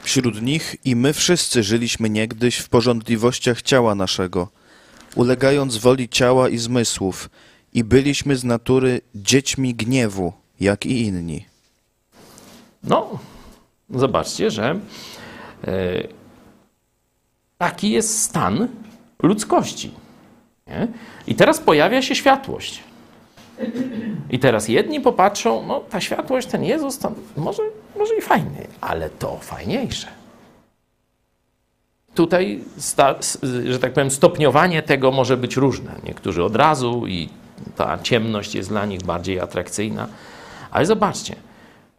Wśród nich i my wszyscy żyliśmy niegdyś w porządliwościach ciała naszego, ulegając woli ciała i zmysłów, i byliśmy z natury dziećmi gniewu, jak i inni. No, zobaczcie, że e, taki jest stan ludzkości. Nie? I teraz pojawia się światłość. I teraz jedni popatrzą, no ta światłość, ten Jezus, to może, może i fajny, ale to fajniejsze. Tutaj, sta, że tak powiem, stopniowanie tego może być różne. Niektórzy od razu i ta ciemność jest dla nich bardziej atrakcyjna. Ale zobaczcie,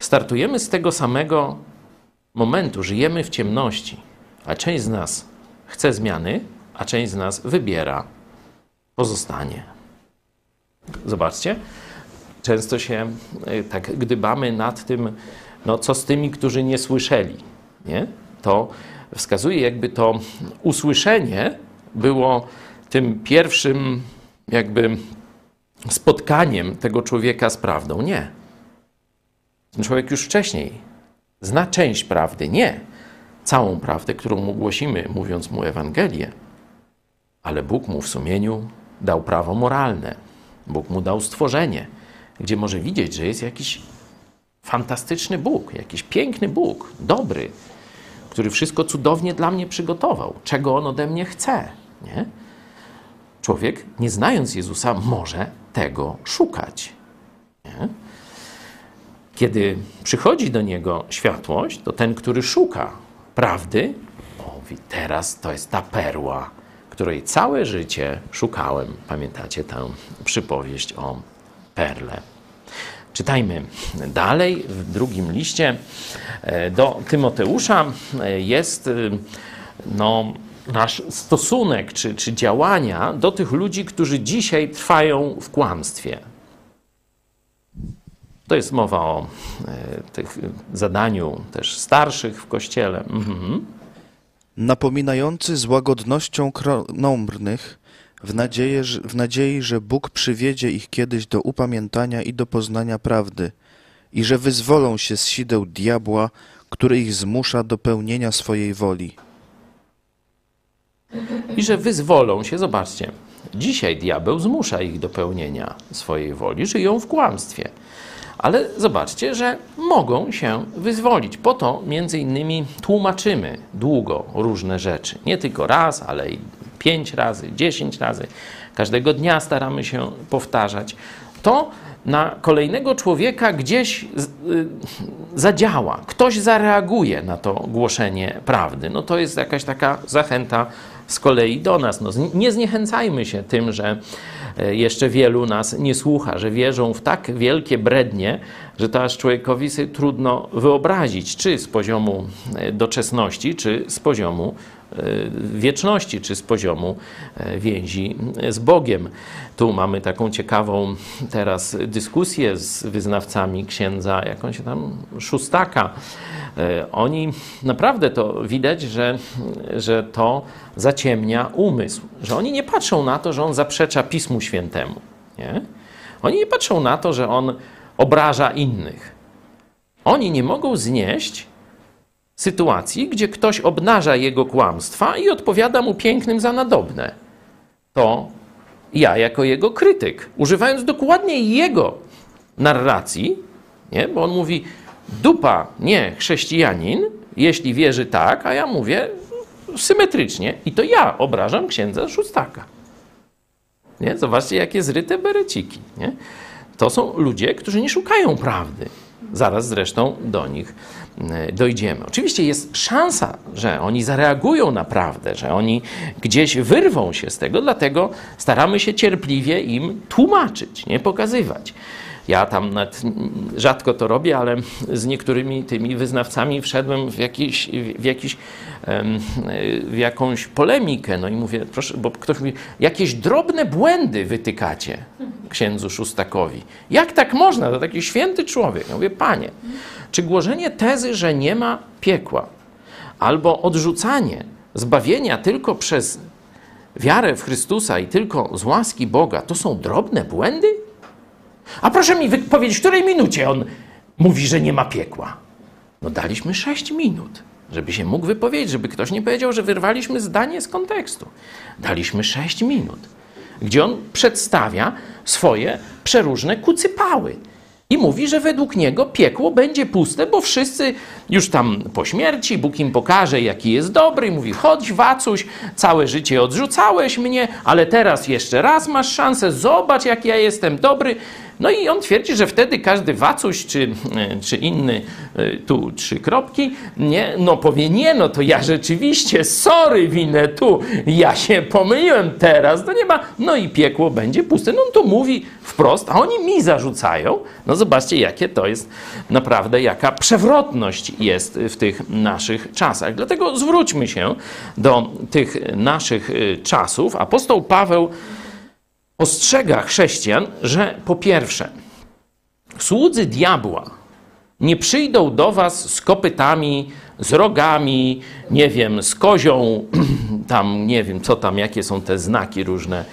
startujemy z tego samego momentu, żyjemy w ciemności, a część z nas chce zmiany, a część z nas wybiera pozostanie. Zobaczcie, często się y, tak gdybamy nad tym, no co z tymi, którzy nie słyszeli, nie? To wskazuje jakby to usłyszenie było tym pierwszym jakby spotkaniem tego człowieka z prawdą. Nie. Ten człowiek już wcześniej zna część prawdy, nie całą prawdę, którą mu głosimy, mówiąc mu Ewangelię, ale Bóg mu w sumieniu dał prawo moralne. Bóg mu dał stworzenie, gdzie może widzieć, że jest jakiś fantastyczny Bóg, jakiś piękny Bóg, dobry, który wszystko cudownie dla mnie przygotował, czego on ode mnie chce. Nie? Człowiek, nie znając Jezusa, może tego szukać. Kiedy przychodzi do niego światłość, to ten, który szuka prawdy, mówi: Teraz to jest ta perła, której całe życie szukałem. Pamiętacie tę przypowieść o perle. Czytajmy dalej. W drugim liście e, do Tymoteusza e, jest e, no, nasz stosunek czy, czy działania do tych ludzi, którzy dzisiaj trwają w kłamstwie. To jest mowa o tych zadaniu też starszych w kościele. Mhm. Napominający z łagodnością krnąbrnych, w, nadzieję, w nadziei, że Bóg przywiedzie ich kiedyś do upamiętania i do poznania prawdy i że wyzwolą się z sideł diabła, który ich zmusza do pełnienia swojej woli. I że wyzwolą się, zobaczcie, dzisiaj diabeł zmusza ich do pełnienia swojej woli, żyją w kłamstwie. Ale zobaczcie, że mogą się wyzwolić. Po to między innymi tłumaczymy długo różne rzeczy. Nie tylko raz, ale i pięć razy, dziesięć razy. Każdego dnia staramy się powtarzać. To na kolejnego człowieka gdzieś y, zadziała. Ktoś zareaguje na to głoszenie prawdy. No to jest jakaś taka zachęta z kolei do nas. No, nie zniechęcajmy się tym, że e, jeszcze wielu nas nie słucha, że wierzą w tak wielkie brednie, że to aż człowiekowi sobie trudno wyobrazić, czy z poziomu e, doczesności, czy z poziomu wieczności, czy z poziomu e, więzi z Bogiem. Tu mamy taką ciekawą teraz dyskusję z wyznawcami księdza, jak on się tam, Szóstaka. E, Oni naprawdę to widać, że, że to zaciemnia umysł, że oni nie patrzą na to, że on zaprzecza Pismu Świętemu. Nie? Oni nie patrzą na to, że on obraża innych. Oni nie mogą znieść sytuacji, gdzie ktoś obnaża jego kłamstwa i odpowiada mu pięknym za nadobne. To ja, jako jego krytyk, używając dokładnie jego narracji, nie? bo on mówi, dupa, nie chrześcijanin, jeśli wierzy tak, a ja mówię symetrycznie. I to ja obrażam księdza szóstaka. Nie? Zobaczcie, jakie zryte bereciki. Nie? To są ludzie, którzy nie szukają prawdy. Zaraz zresztą do nich dojdziemy. Oczywiście jest szansa, że oni zareagują na prawdę, że oni gdzieś wyrwą się z tego, dlatego staramy się cierpliwie im tłumaczyć, nie pokazywać. Ja tam nawet rzadko to robię, ale z niektórymi tymi wyznawcami wszedłem w, jakiś, w, jakiś, w jakąś polemikę. No i mówię, proszę, bo ktoś mówi, jakieś drobne błędy wytykacie księdzu Szustakowi. Jak tak można? To taki święty człowiek. Ja mówię, panie, czy głoszenie tezy, że nie ma piekła, albo odrzucanie zbawienia tylko przez wiarę w Chrystusa i tylko z łaski Boga, to są drobne błędy? A proszę mi powiedzieć, w której minucie on mówi, że nie ma piekła? No daliśmy 6 minut, żeby się mógł wypowiedzieć, żeby ktoś nie powiedział, że wyrwaliśmy zdanie z kontekstu. Daliśmy 6 minut, gdzie on przedstawia swoje przeróżne kucypały. I mówi, że według niego piekło będzie puste, bo wszyscy już tam po śmierci, Bóg im pokaże, jaki jest dobry. Mówi, chodź wacuś, całe życie odrzucałeś mnie, ale teraz jeszcze raz masz szansę, zobacz, jak ja jestem dobry. No i on twierdzi, że wtedy każdy wacuś czy, e, czy inny, e, tu trzy kropki, nie, no powie, nie, no to ja rzeczywiście, sorry, winę tu, ja się pomyliłem teraz, to nie ma, no i piekło będzie puste. No on to mówi wprost, a oni mi zarzucają. No zobaczcie, jakie to jest naprawdę, jaka przewrotność jest w tych naszych czasach. Dlatego zwróćmy się do tych naszych y, czasów. Apostoł Paweł ostrzega chrześcijan, że po pierwsze, słudzy diabła nie przyjdą do was z kopytami, z rogami, nie wiem, z kozią, tam nie wiem, co tam, jakie są te znaki różne,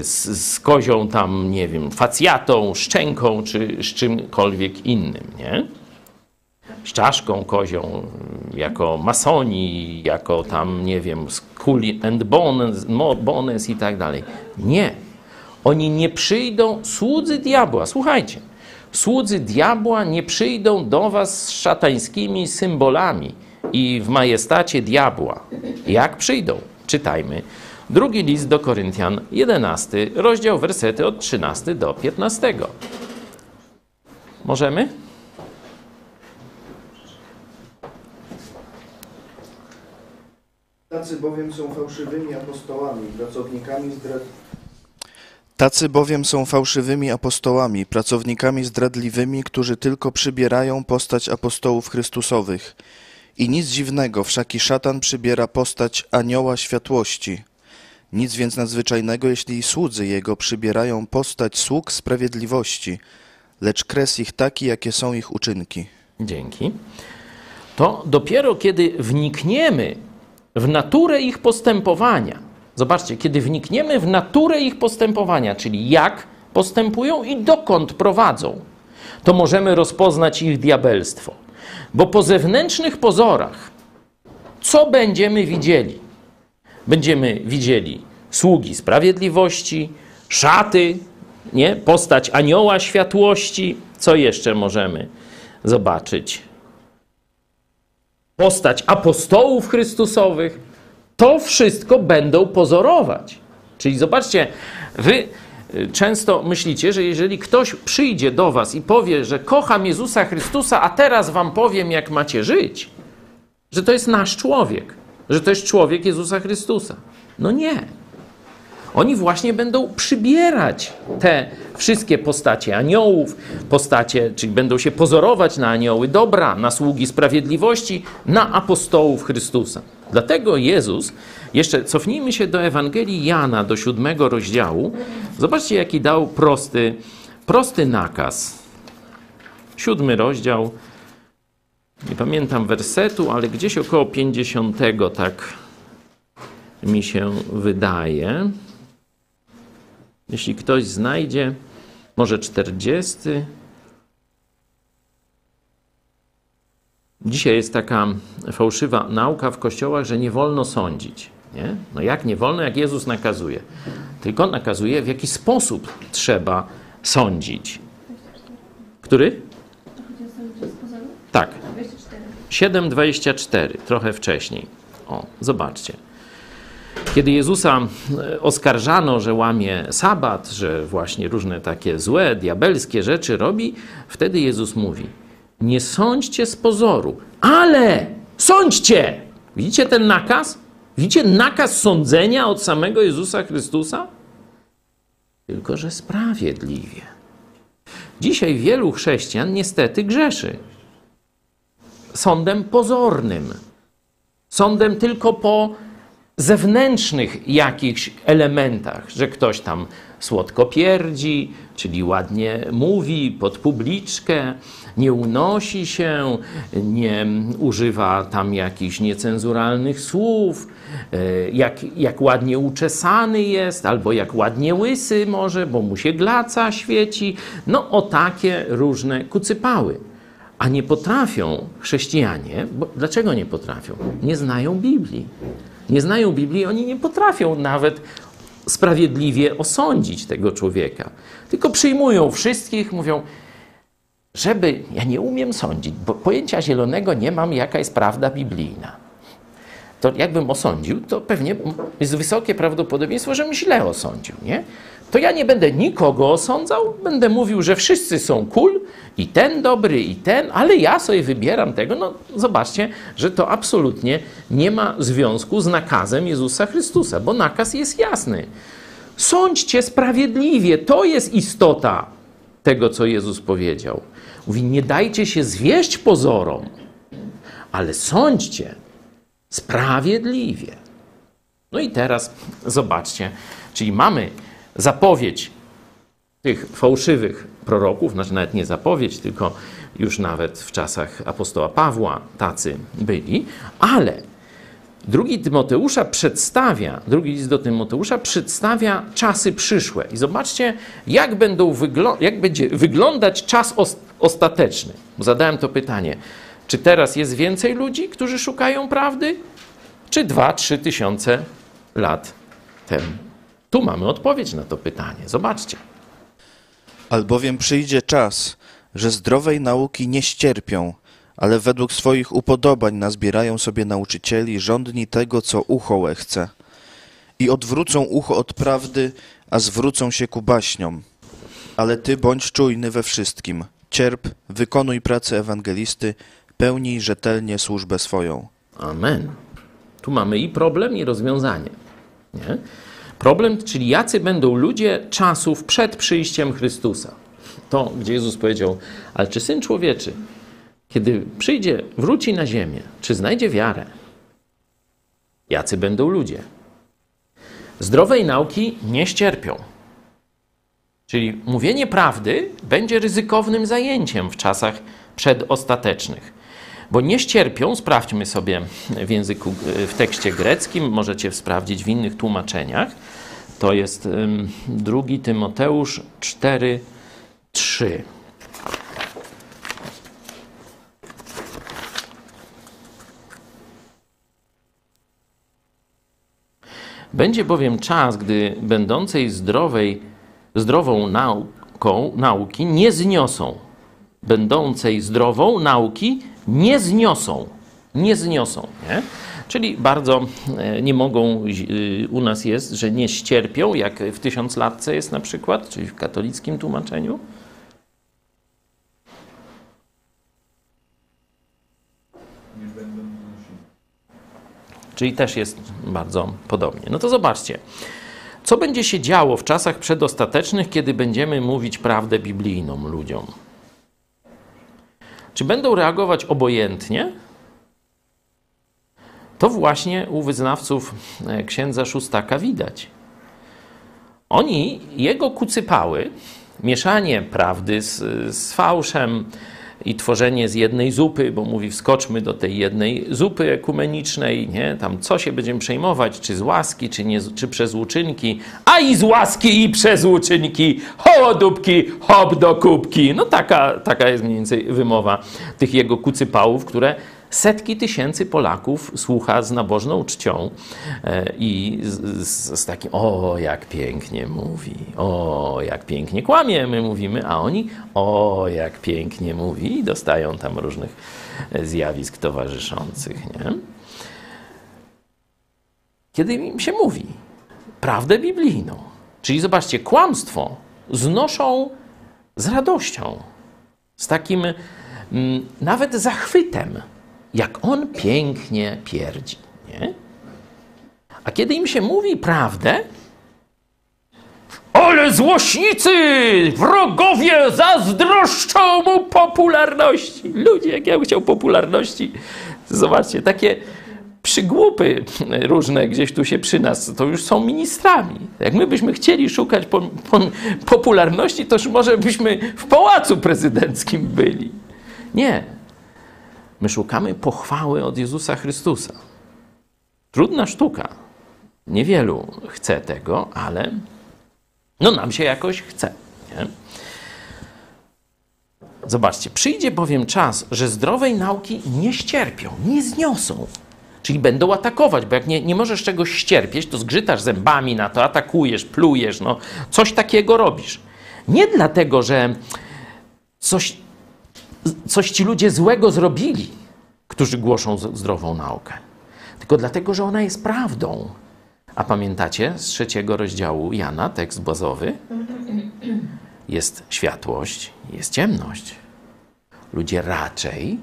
z, z kozią tam, nie wiem, facjatą, szczęką, czy z czymkolwiek innym, nie? Z czaszką kozią, jako masoni, jako tam, nie wiem, skull and bones, bones i tak dalej. Nie. Oni nie przyjdą, słudzy diabła, słuchajcie, słudzy diabła nie przyjdą do was z szatańskimi symbolami i w majestacie diabła. Jak przyjdą? Czytajmy. Drugi list do Koryntian, 11, rozdział, wersety od 13 do 15. Możemy? Tacy bowiem są fałszywymi apostołami, pracownikami zdrad... Tacy bowiem są fałszywymi apostołami, pracownikami zdradliwymi, którzy tylko przybierają postać apostołów Chrystusowych. I nic dziwnego, wszaki szatan przybiera postać anioła światłości. Nic więc nadzwyczajnego, jeśli i słudzy jego przybierają postać sług sprawiedliwości, lecz kres ich taki, jakie są ich uczynki. Dzięki. To dopiero kiedy wnikniemy w naturę ich postępowania, zobaczcie, kiedy wnikniemy w naturę ich postępowania, czyli jak postępują i dokąd prowadzą, to możemy rozpoznać ich diabelstwo. Bo po zewnętrznych pozorach, co będziemy widzieli? Będziemy widzieli sługi sprawiedliwości, szaty, nie? postać anioła światłości. Co jeszcze możemy zobaczyć? Postać apostołów Chrystusowych. To wszystko będą pozorować. Czyli zobaczcie, wy y, często myślicie, że jeżeli ktoś przyjdzie do was i powie, że kocham Jezusa Chrystusa, a teraz wam powiem, jak macie żyć, że to jest nasz człowiek, że to jest człowiek Jezusa Chrystusa. No nie. Oni właśnie będą przybierać te wszystkie postacie aniołów, postacie, czyli będą się pozorować na anioły dobra, na sługi sprawiedliwości, na apostołów Chrystusa. Dlatego Jezus, jeszcze cofnijmy się do Ewangelii Jana, do siódmego rozdziału. Zobaczcie, jaki dał prosty, prosty nakaz. Siódmy rozdział, nie pamiętam wersetu, ale gdzieś około 50, tak mi się wydaje. Jeśli ktoś znajdzie, może 40. Dzisiaj jest taka fałszywa nauka w kościołach, że nie wolno sądzić. Nie? No jak nie wolno, jak Jezus nakazuje? Tylko nakazuje, w jaki sposób trzeba sądzić. Który? Tak. 7,24, trochę wcześniej. O, zobaczcie. Kiedy Jezusa e, oskarżano, że łamie sabat, że właśnie różne takie złe, diabelskie rzeczy robi, wtedy Jezus mówi: Nie sądźcie z pozoru, ale sądźcie! Widzicie ten nakaz? Widzicie nakaz sądzenia od samego Jezusa Chrystusa? Tylko, że sprawiedliwie. Dzisiaj wielu chrześcijan niestety grzeszy. Sądem pozornym. Sądem tylko po zewnętrznych jakichś elementach, że ktoś tam słodko pierdzi, czyli ładnie mówi pod publiczkę, nie unosi się, nie używa tam jakichś niecenzuralnych słów, e, jak, jak ładnie uczesany jest, albo jak ładnie łysy może, bo mu się glaca świeci. No o takie różne kucypały. A nie potrafią chrześcijanie, bo dlaczego nie potrafią? Nie znają Biblii nie znają Biblii, oni nie potrafią nawet sprawiedliwie osądzić tego człowieka. Tylko przyjmują wszystkich, mówią, żeby, ja nie umiem sądzić, bo pojęcia zielonego nie mam, jaka jest prawda biblijna. to jakbym osądził, to pewnie jest wysokie prawdopodobieństwo, żebym źle osądził, nie? To ja nie będę nikogo osądzał, będę mówił, że wszyscy są cool i ten dobry i ten, ale ja sobie wybieram tego. No zobaczcie, że to absolutnie nie ma związku z nakazem Jezusa Chrystusa, bo nakaz jest jasny. Sądźcie sprawiedliwie, to jest istota tego, co Jezus powiedział. Mówi, nie dajcie się zwieść pozorom, ale sądźcie sprawiedliwie. No i teraz zobaczcie, czyli mamy zapowiedź tych fałszywych proroków, znaczy nawet nie zapowiedź, tylko już nawet w czasach apostoła Pawła tacy byli, ale drugi Tymoteusza przedstawia, drugi list do Tymoteusza przedstawia czasy przyszłe. I zobaczcie, jak, będą jak będzie wyglądać czas os- ostateczny. Zadałem to pytanie, czy teraz jest więcej ludzi, którzy szukają prawdy, czy dwa, trzy tysiące lat temu? Tu mamy odpowiedź na to pytanie. Zobaczcie. Albowiem przyjdzie czas, że zdrowej nauki nie ścierpią, ale według swoich upodobań nazbierają sobie nauczycieli żądni tego, co ucho łechce. I odwrócą ucho od prawdy, a zwrócą się ku baśniom. Ale ty bądź czujny we wszystkim. Cierp, wykonuj pracę ewangelisty, pełnij rzetelnie służbę swoją. Amen. Tu mamy i problem, i rozwiązanie. Nie? Problem, czyli jacy będą ludzie czasów przed przyjściem Chrystusa. To, gdzie Jezus powiedział, ale czy Syn Człowieczy, kiedy przyjdzie, wróci na ziemię, czy znajdzie wiarę? Jacy będą ludzie? Zdrowej nauki nie ścierpią. Czyli mówienie prawdy będzie ryzykownym zajęciem w czasach przedostatecznych. Bo nie ścierpią, sprawdźmy sobie w języku, w tekście greckim, możecie sprawdzić w innych tłumaczeniach. To jest 2 Tymoteusz 4, 3. Będzie bowiem czas, gdy będącej zdrowej, zdrową nauką, nauki nie zniosą. Będącej zdrową nauki nie zniosą. Nie zniosą. Nie? Czyli bardzo e, nie mogą, y, u nas jest, że nie ścierpią, jak w tysiąclatce jest na przykład, czyli w katolickim tłumaczeniu. Nie będą nosili. Czyli też jest bardzo podobnie. No to zobaczcie, co będzie się działo w czasach przedostatecznych, kiedy będziemy mówić prawdę biblijną ludziom? Czy będą reagować obojętnie? To właśnie u wyznawców e, księdza Szóstaka widać. Oni jego kucypały, mieszanie prawdy z, z fałszem i tworzenie z jednej zupy, bo mówi wskoczmy do tej jednej zupy ekumenicznej, nie? Tam co się będziemy przejmować, czy z łaski, czy, nie, czy przez uczynki, a i z łaski i przez uczynki, hołodupki, hop do kubki. No taka, taka jest mniej więcej wymowa tych jego kucypałów, które setki tysięcy Polaków słucha z nabożną czcią e, i z, z, z takim, o jak pięknie mówi, o jak pięknie kłamie, my mówimy, a oni, o jak pięknie mówi i dostają tam różnych e, zjawisk towarzyszących. Nie? Kiedy im się mówi prawdę biblijną, czyli zobaczcie, kłamstwo znoszą z radością, z takim mm, nawet zachwytem, jak on pięknie pierdzi. Nie? A kiedy im się mówi prawdę, ale złośnicy, wrogowie zazdroszczą mu popularności. Ludzie, jak ja bym chciał popularności, zobaczcie, takie przygłupy różne gdzieś tu się przy nas, to już są ministrami. Jak my byśmy chcieli szukać po, po, popularności, to już może byśmy w pałacu prezydenckim byli. Nie, My szukamy pochwały od Jezusa Chrystusa. Trudna sztuka. Niewielu chce tego, ale no nam się jakoś chce. Nie? Zobaczcie, przyjdzie bowiem czas, że zdrowej nauki nie ścierpią, nie zniosą. Czyli będą atakować, bo jak nie, nie możesz czegoś ścierpieć, to zgrzytasz zębami na to, atakujesz, plujesz, no coś takiego robisz. Nie dlatego, że coś coś ci ludzie złego zrobili, którzy głoszą zdrową naukę. tylko dlatego, że ona jest prawdą. A pamiętacie z trzeciego rozdziału Jana, tekst bazowy? Jest światłość, jest ciemność. Ludzie raczej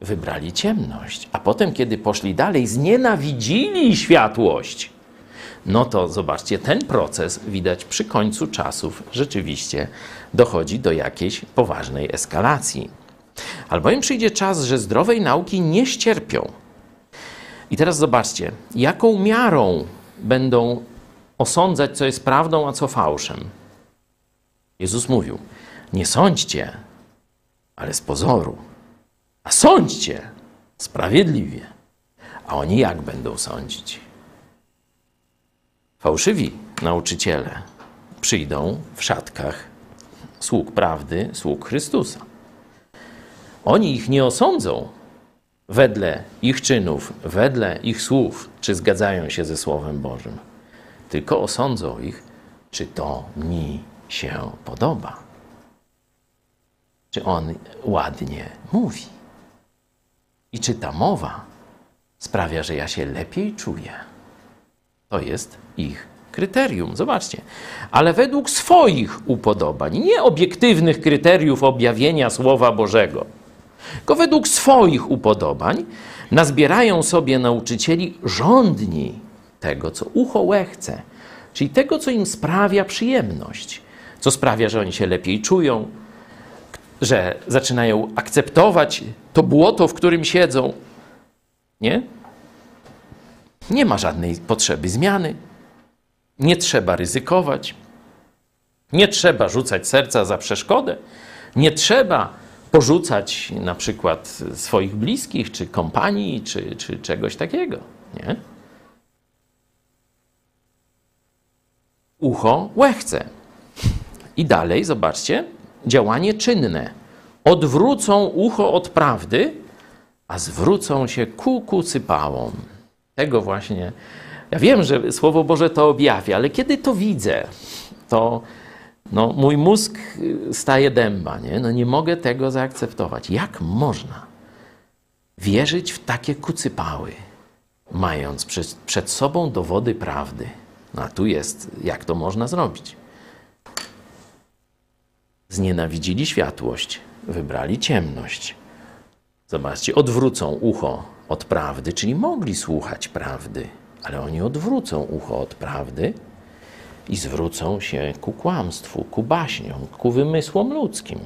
wybrali ciemność, a potem, kiedy poszli dalej, znienawidzili światłość. No to zobaczcie, ten proces widać przy końcu czasów rzeczywiście dochodzi do jakiejś poważnej eskalacji. Albowiem przyjdzie czas, że zdrowej nauki nie ścierpią. I teraz zobaczcie, jaką miarą będą osądzać, co jest prawdą, a co fałszem. Jezus mówił: Nie sądźcie, ale z pozoru, a sądźcie sprawiedliwie. A oni jak będą sądzić? Fałszywi nauczyciele przyjdą w szatkach sług prawdy, sług Chrystusa. Oni ich nie osądzą wedle ich czynów, wedle ich słów, czy zgadzają się ze Słowem Bożym, tylko osądzą ich, czy to mi się podoba. Czy on ładnie mówi. I czy ta mowa sprawia, że ja się lepiej czuję. To jest ich kryterium. Zobaczcie. Ale według swoich upodobań, nie obiektywnych kryteriów objawienia Słowa Bożego, tylko według swoich upodobań nazbierają sobie nauczycieli żądni tego, co ucho łechce, czyli tego, co im sprawia przyjemność, co sprawia, że oni się lepiej czują, że zaczynają akceptować to błoto, w którym siedzą. Nie? Nie ma żadnej potrzeby zmiany. Nie trzeba ryzykować. Nie trzeba rzucać serca za przeszkodę. Nie trzeba porzucać na przykład swoich bliskich, czy kompanii, czy, czy czegoś takiego. Nie? Ucho łechce. I dalej, zobaczcie, działanie czynne. Odwrócą ucho od prawdy, a zwrócą się ku kucypałom. Tego właśnie. Ja wiem, że Słowo Boże to objawia, ale kiedy to widzę, to no, mój mózg staje dęba. Nie? No, nie mogę tego zaakceptować. Jak można wierzyć w takie kucypały, mając przed, przed sobą dowody prawdy? No, a tu jest, jak to można zrobić? Znienawidzili światłość, wybrali ciemność. Zobaczcie, odwrócą ucho od prawdy, czyli mogli słuchać prawdy, ale oni odwrócą ucho od prawdy i zwrócą się ku kłamstwu, ku baśniom, ku wymysłom ludzkim.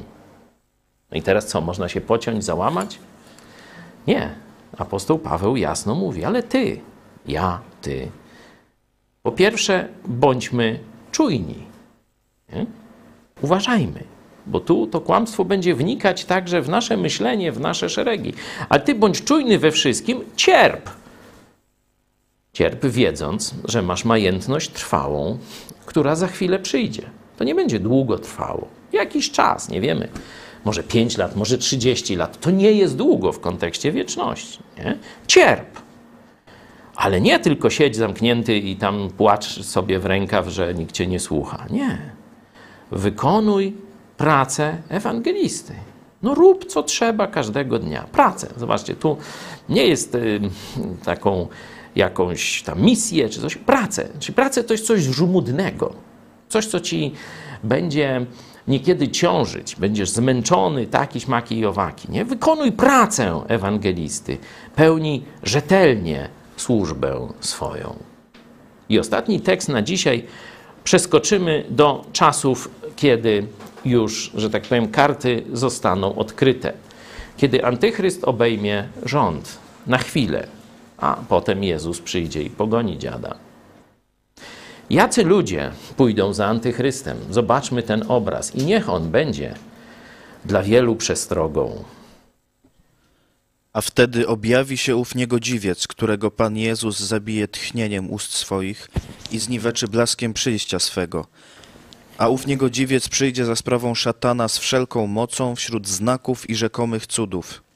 No i teraz co, można się pociąć, załamać? Nie. Apostoł Paweł jasno mówi, ale ty, ja, ty. Po pierwsze, bądźmy czujni. Nie? Uważajmy, bo tu to kłamstwo będzie wnikać także w nasze myślenie, w nasze szeregi. Ale ty bądź czujny we wszystkim, cierp. Cierp, wiedząc, że masz majętność trwałą, która za chwilę przyjdzie. To nie będzie długo trwało. Jakiś czas, nie wiemy. Może 5 lat, może 30 lat. To nie jest długo w kontekście wieczności. Nie? Cierp. Ale nie tylko siedź zamknięty i tam płacz sobie w rękaw, że nikt cię nie słucha. Nie. Wykonuj pracę ewangelisty. No rób co trzeba każdego dnia. Pracę. Zobaczcie, tu nie jest y, taką jakąś tam misję czy coś. Pracę. Czyli pracę to jest coś żmudnego. Coś, co ci będzie niekiedy ciążyć. Będziesz zmęczony, taki, śmaki i owaki. Nie? Wykonuj pracę ewangelisty. Pełnij rzetelnie służbę swoją. I ostatni tekst na dzisiaj przeskoczymy do czasów, kiedy już, że tak powiem, karty zostaną odkryte. Kiedy Antychryst obejmie rząd na chwilę, a potem Jezus przyjdzie i pogoni dziada. Jacy ludzie pójdą za Antychrystem? Zobaczmy ten obraz i niech on będzie dla wielu przestrogą. A wtedy objawi się ów niegodziwiec, którego Pan Jezus zabije tchnieniem ust swoich i zniweczy blaskiem przyjścia swego. A ów niegodziwiec przyjdzie za sprawą szatana z wszelką mocą wśród znaków i rzekomych cudów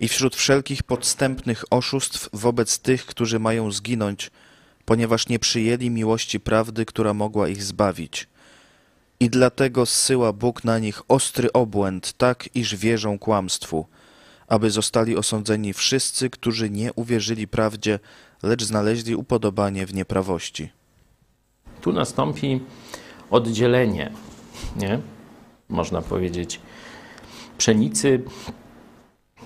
i wśród wszelkich podstępnych oszustw wobec tych, którzy mają zginąć, ponieważ nie przyjęli miłości prawdy, która mogła ich zbawić. I dlatego zsyła Bóg na nich ostry obłęd, tak iż wierzą kłamstwu, aby zostali osądzeni wszyscy, którzy nie uwierzyli prawdzie, lecz znaleźli upodobanie w nieprawości. Tu nastąpi oddzielenie, nie? Można powiedzieć, pszenicy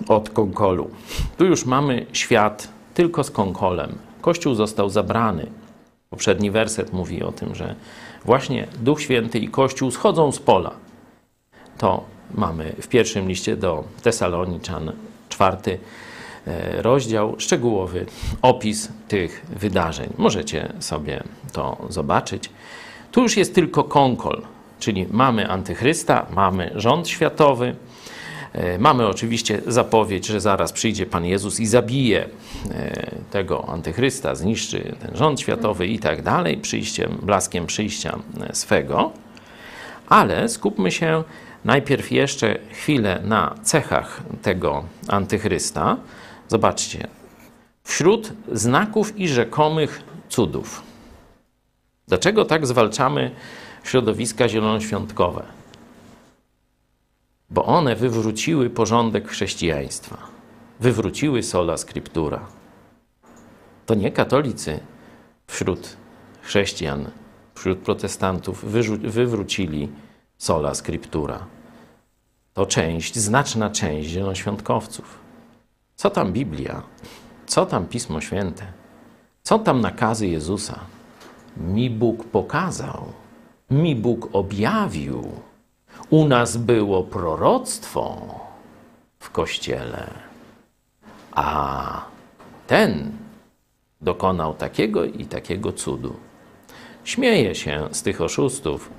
od konkolu. Tu już mamy świat tylko z konkolem. Kościół został zabrany. Poprzedni werset mówi o tym, że właśnie Duch Święty i Kościół schodzą z pola. To mamy w pierwszym liście do Tesaloniczan, czwarty e, rozdział, szczegółowy opis tych wydarzeń. Możecie sobie to zobaczyć. Tu już jest tylko konkol, czyli mamy antychrysta, mamy rząd światowy, mamy oczywiście zapowiedź, że zaraz przyjdzie Pan Jezus i zabije e, tego antychrysta, zniszczy ten rząd światowy i tak dalej, przyjściem, blaskiem przyjścia e, swego. Ale skupmy się najpierw jeszcze chwilę na cechach tego antychrysta. Zobaczcie, wśród znaków i rzekomych cudów. Dlaczego tak zwalczamy środowiska zielonoświątkowe? Bo one wywróciły porządek chrześcijaństwa, wywróciły sola scriptura. To nie katolicy wśród chrześcijan, wśród protestantów wywrócili sola scriptura. To część, znaczna część zielonoświątkowców. Co tam Biblia? Co tam Pismo Święte? Co tam nakazy Jezusa? Mi Bóg pokazał, mi Bóg objawił. U nas było proroctwo w kościele, a ten dokonał takiego i takiego cudu. Śmieję się z tych oszustów,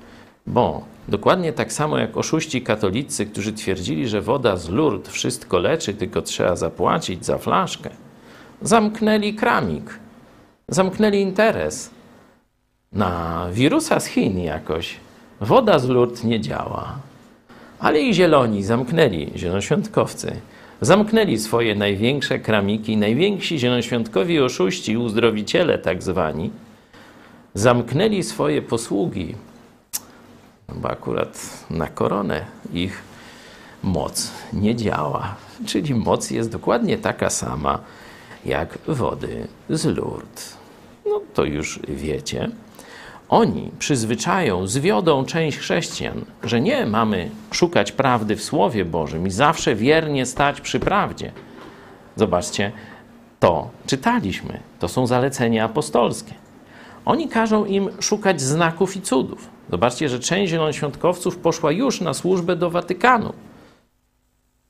bo dokładnie tak samo jak oszuści katolicy, którzy twierdzili, że woda z Lourdes wszystko leczy, tylko trzeba zapłacić za flaszkę, zamknęli kramik, zamknęli interes na wirusa z Chin jakoś. Woda z Lourdes nie działa. Ale i zieloni zamknęli, zielonoświątkowcy, zamknęli swoje największe kramiki, najwięksi zielonoświątkowi oszuści, uzdrowiciele tak zwani, zamknęli swoje posługi, no bo akurat na koronę ich moc nie działa. Czyli moc jest dokładnie taka sama jak wody z Lourdes. No to już wiecie. Oni przyzwyczają, zwiodą część chrześcijan, że nie mamy szukać prawdy w Słowie Bożym i zawsze wiernie stać przy prawdzie. Zobaczcie, to czytaliśmy. To są zalecenia apostolskie. Oni każą im szukać znaków i cudów. Zobaczcie, że część zielonoświątkowców poszła już na służbę do Watykanu.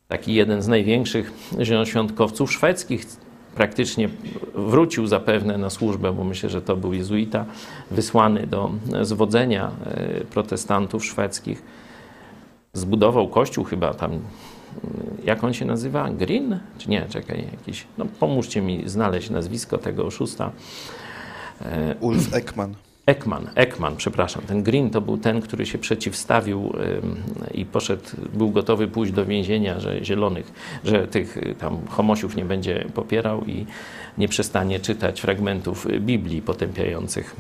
Taki jeden z największych zielonoświątkowców szwedzkich praktycznie wrócił zapewne na służbę, bo myślę, że to był jezuita wysłany do zwodzenia e, protestantów szwedzkich. Zbudował kościół chyba tam, jak on się nazywa? Green? Czy nie? Czekaj, jakiś. No pomóżcie mi znaleźć nazwisko tego oszusta. E, Ulf Ekman. Ekman, Ekman, przepraszam. Ten Green to był ten, który się przeciwstawił i poszedł, był gotowy pójść do więzienia, że zielonych, że tych y, tam homosiów nie będzie popierał i nie przestanie czytać fragmentów Biblii potępiających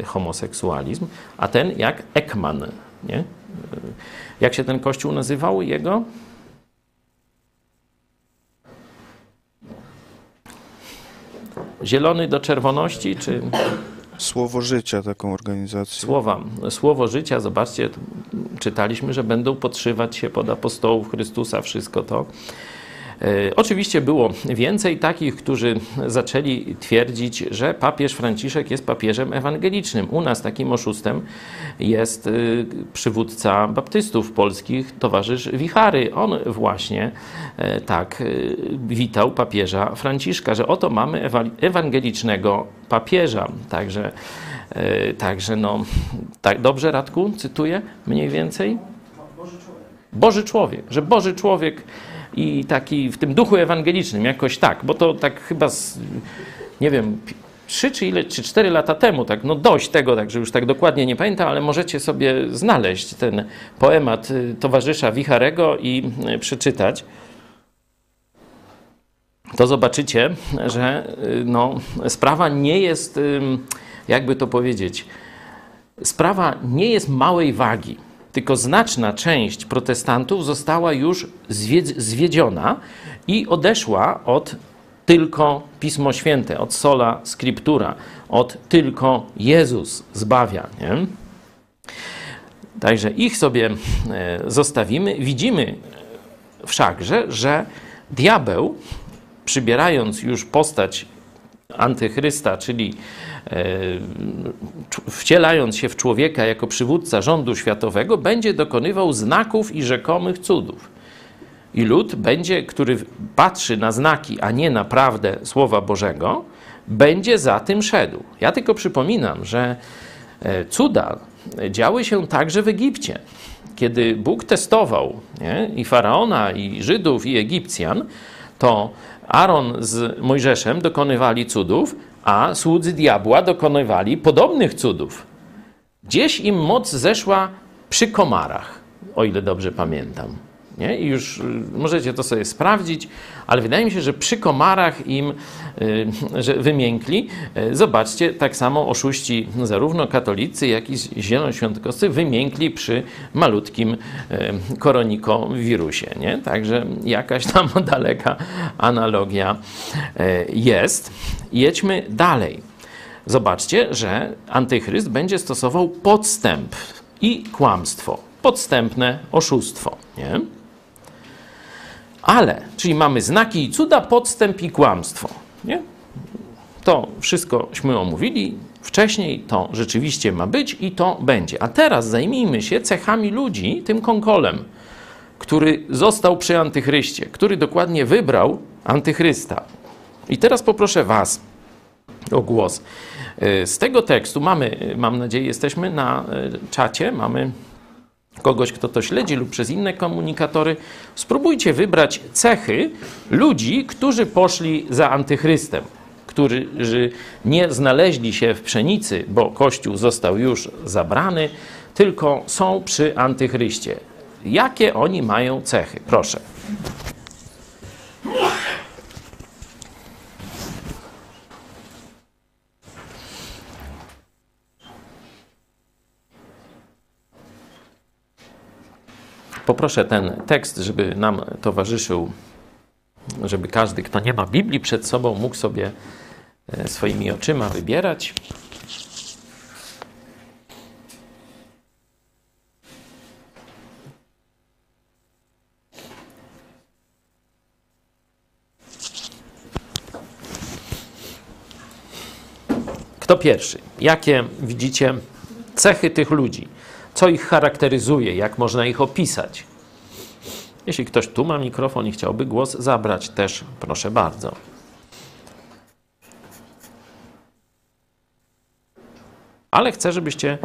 y, homoseksualizm. A ten jak Ekman, nie? Jak się ten kościół nazywał jego? Zielony do czerwoności, czy Słowo Życia, taką organizację. słowa, słowo życia, zobaczcie, czytaliśmy, że będą podszywać się pod apostołów Chrystusa, wszystko to. E, Oczywiście było więcej takich, którzy zaczęli twierdzić, że papież Franciszek jest papieżem ewangelicznym. U nas takim oszustem jest y, przywódca baptystów polskich, towarzysz Wichary. On właśnie e, tak witał papieża Franciszka, że oto mamy ewa- ewangelicznego papieża. Także, e, także no, tak dobrze Radku cytuję mniej więcej? Boży człowiek, że Boży człowiek i taki w tym duchu ewangelicznym jakoś tak, bo to tak chyba z, nie wiem, trzy czy ile, czy cztery lata temu, tak, no dość tego, tak, że już tak dokładnie nie pamiętam, ale możecie sobie znaleźć ten poemat y, towarzysza Wicharego i y, przeczytać. To zobaczycie, że y, no, sprawa nie jest, jakby to powiedzieć, sprawa nie jest małej wagi. Tylko znaczna część protestantów została już zwiedz- zwiedziona i odeszła od tylko Pismo Święte, od sola scriptura, od tylko Jezus zbawia. Nie? Także ich sobie e, zostawimy. Widzimy wszakże, że diabeł, przybierając już postać antychrysta, czyli e, wcielając się w człowieka jako przywódca rządu światowego, będzie dokonywał znaków i rzekomych cudów. I lud będzie, który patrzy na znaki, a nie na prawdę Słowa Bożego, będzie za tym szedł. Ja tylko przypominam, że e, cuda działy się także w Egipcie. Kiedy Bóg testował nie, i faraona, i Żydów, i Egipcjan, to Aaron z Mojżeszem dokonywali cudów, a słudzy diabła dokonywali podobnych cudów. Gdzieś im moc zeszła przy komarach, o ile dobrze pamiętam. Nie? I już y, możecie to sobie sprawdzić, ale wydaje mi się, że przy komarach im y, że wymiękli. Y, Zobaczcie, tak samo oszuści, zarówno katolicy, jak i zielonoświątkowcy, wymiękli przy malutkim koronikowirusie. Nie? Także jakaś tam daleka analogia jest. Jedźmy dalej. Zobaczcie, że antychryst będzie stosował podstęp i kłamstwo. Podstępne oszustwo. Nie? Ale, czyli mamy znaki i cuda, podstęp i kłamstwo. Nie? To wszystkośmy omówili. Wcześniej to rzeczywiście ma być i to będzie. A teraz zajmijmy się cechami ludzi, tym konkolem, który został przy antychryście, który dokładnie wybrał antychrysta. I teraz poproszę Was o głos. Y, Z tego tekstu mamy, mam nadzieję, jesteśmy na y, czacie, mamy kogoś, kto to śledzi lub przez inne komunikatory. Spróbujcie wybrać cechy ludzi, którzy poszli za antychrystem, którzy nie znaleźli się w pszenicy, bo Kościół został już zabrany, tylko są przy antychryście. Jakie oni mają cechy? Proszę. Poproszę ten tekst, żeby nam towarzyszył, żeby każdy, kto nie ma Biblii przed sobą, mógł sobie e, swoimi oczyma wybierać. Kto pierwszy? Jakie widzicie cechy tych ludzi? Co ich charakteryzuje? Jak można ich opisać? Jeśli ktoś tu ma mikrofon i chciałby głos zabrać, też proszę bardzo. Ale chcę, żebyście,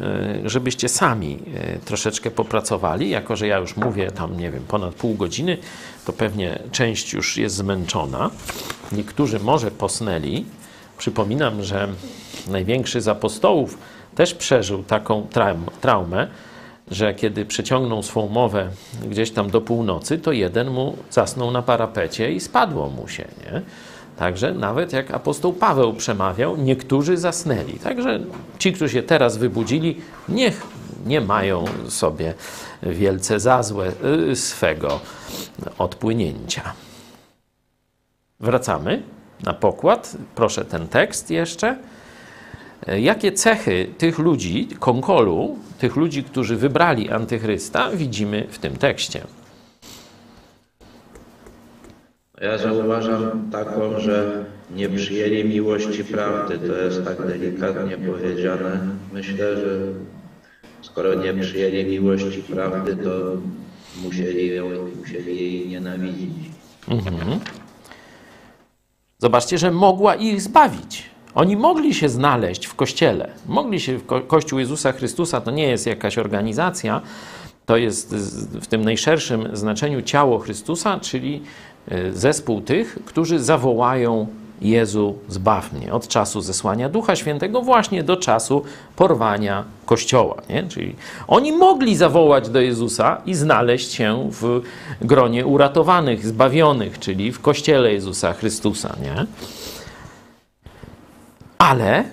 e, żebyście sami e, troszeczkę popracowali. Jako, że ja już mówię tam, nie wiem, ponad pół godziny, to pewnie część już jest zmęczona. Niektórzy może posnęli. Przypominam, że największy z apostołów też przeżył taką traum, traumę, że kiedy przeciągnął swą mowę gdzieś tam do północy, to jeden mu zasnął na parapecie i spadło mu się. Nie? Także nawet jak apostoł Paweł przemawiał, niektórzy zasnęli. Także ci, którzy się teraz wybudzili, niech nie mają sobie wielce za złe y, swego odpłynięcia. Wracamy na pokład. Proszę ten tekst jeszcze. Jakie cechy tych ludzi, konkolu, tych ludzi, którzy wybrali antychrysta, widzimy w tym tekście? Ja zauważam taką, że nie przyjęli miłości prawdy. To jest tak delikatnie powiedziane. Myślę, że skoro nie przyjęli miłości prawdy, to musieli, ją, musieli jej nienawidzić. Mhm. Zobaczcie, że mogła ich zbawić. Oni mogli się znaleźć w kościele. Mogli się w ko Kościół Jezusa Chrystusa to nie jest jakaś organizacja, to jest w tym najszerszym znaczeniu ciało Chrystusa, czyli e, zespół tych, którzy zawołają Jezu, zbaw mnie od czasu zesłania Ducha Świętego właśnie do czasu porwania Kościoła. Nie? Czyli oni mogli zawołać do Jezusa i znaleźć się w gronie uratowanych, zbawionych, czyli w Kościele Jezusa Chrystusa. Nie? Ale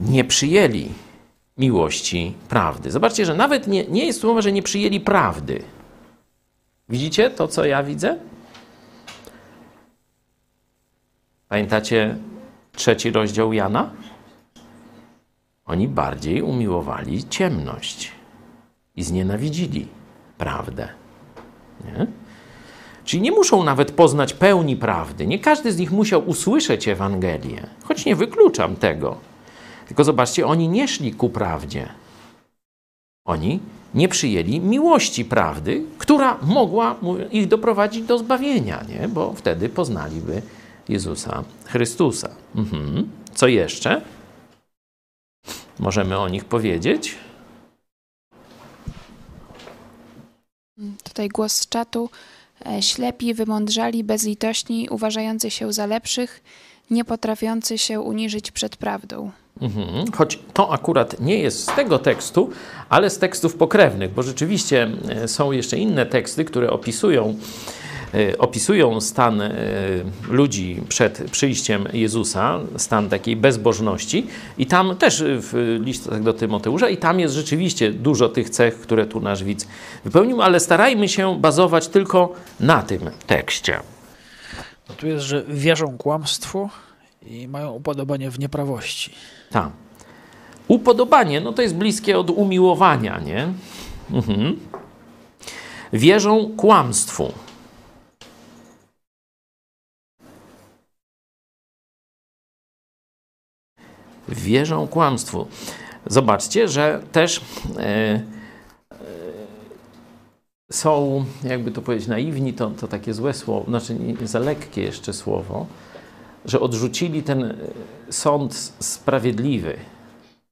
nie przyjęli miłości prawdy. Zobaczcie, że nawet nie, nie jest tu mowa, że nie przyjęli prawdy. Widzicie to, co ja widzę? Pamiętacie trzeci rozdział Jana? Oni bardziej umiłowali ciemność i znienawidzili prawdę. Nie? Czyli nie muszą nawet poznać pełni prawdy. Nie każdy z nich musiał usłyszeć Ewangelię, choć nie wykluczam tego. Tylko zobaczcie, oni nie szli ku prawdzie. Oni nie przyjęli miłości prawdy, która mogła ich doprowadzić do zbawienia, nie? bo wtedy poznaliby Jezusa Chrystusa. Mhm. Co jeszcze? Możemy o nich powiedzieć? Tutaj głos z czatu. E, Ślepi, wymądrzali, bezlitośni, uważający się za lepszych, nie potrafiący się uniżyć przed prawdą. Mhm. Choć to akurat nie jest z tego tekstu, ale z tekstów pokrewnych, bo rzeczywiście e, są jeszcze inne teksty, które opisują, opisują stan e, ludzi przed przyjściem Jezusa, stan takiej bezbożności. I tam też w listach do Tymoteusza, i tam jest rzeczywiście dużo tych cech, które tu nasz widz wypełnił, ale starajmy się bazować tylko na tym tekście. No tu jest, że wierzą kłamstwu i mają upodobanie w nieprawości. Tak. Upodobanie, no to jest bliskie od umiłowania, nie? Mhm. Wierzą kłamstwu. Wierzą kłamstwu. Zobaczcie, że też e, e, są, jakby to powiedzieć, naiwni, to, to takie złe słowo, znaczy nie, za lekkie jeszcze słowo, że odrzucili ten e, sąd sprawiedliwy.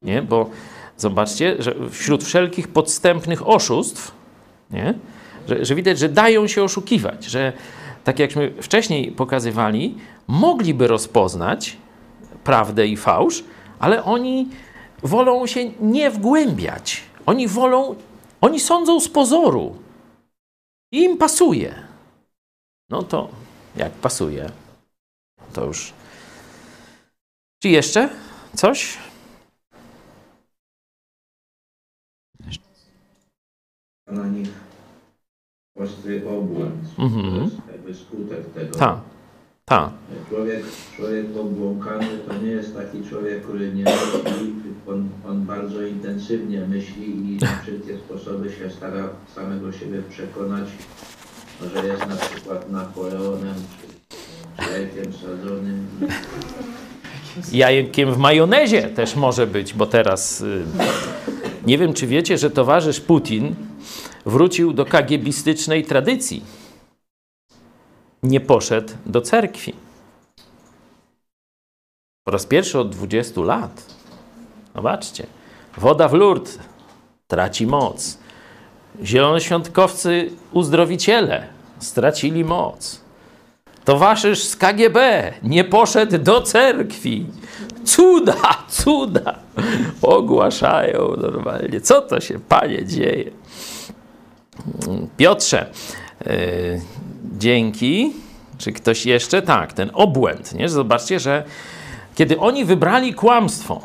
Nie? Bo zobaczcie, że wśród wszelkich podstępnych oszustw, nie? Że, że widać, że dają się oszukiwać, że tak jakśmy wcześniej pokazywali, mogliby rozpoznać prawdę i fałsz, ale oni wolą się nie wgłębiać. Oni wolą, oni sądzą z pozoru. I im pasuje. No to jak pasuje, to już. Czy jeszcze coś? na nich ostry obłęd. Mhm. To jest jakby skutek tego. Tak, tak. Człowiek, człowiek obłąkany to nie jest taki człowiek, który nie myśli, on, on bardzo intensywnie myśli i na wszelkie sposoby się stara samego siebie przekonać, że jest na przykład Napoleonem czy, czy jajkiem sadzonym. Jajkiem w majonezie też może być, bo teraz y, nie wiem, czy wiecie, że towarzysz Putin wrócił do kagiebistycznej tradycji. Nie poszedł do cerkwi. Po raz pierwszy od 20 lat. Zobaczcie. Woda w Lourdes traci moc. Zielonoświątkowcy uzdrowiciele stracili moc. Towarzysz z KGB nie poszedł do cerkwi. Cuda, cuda ogłaszają normalnie. Co to się, panie, dzieje? Piotrze, dzięki. Czy ktoś jeszcze? Tak, ten obłęd. Nie? Zobaczcie, że kiedy oni wybrali kłamstwo,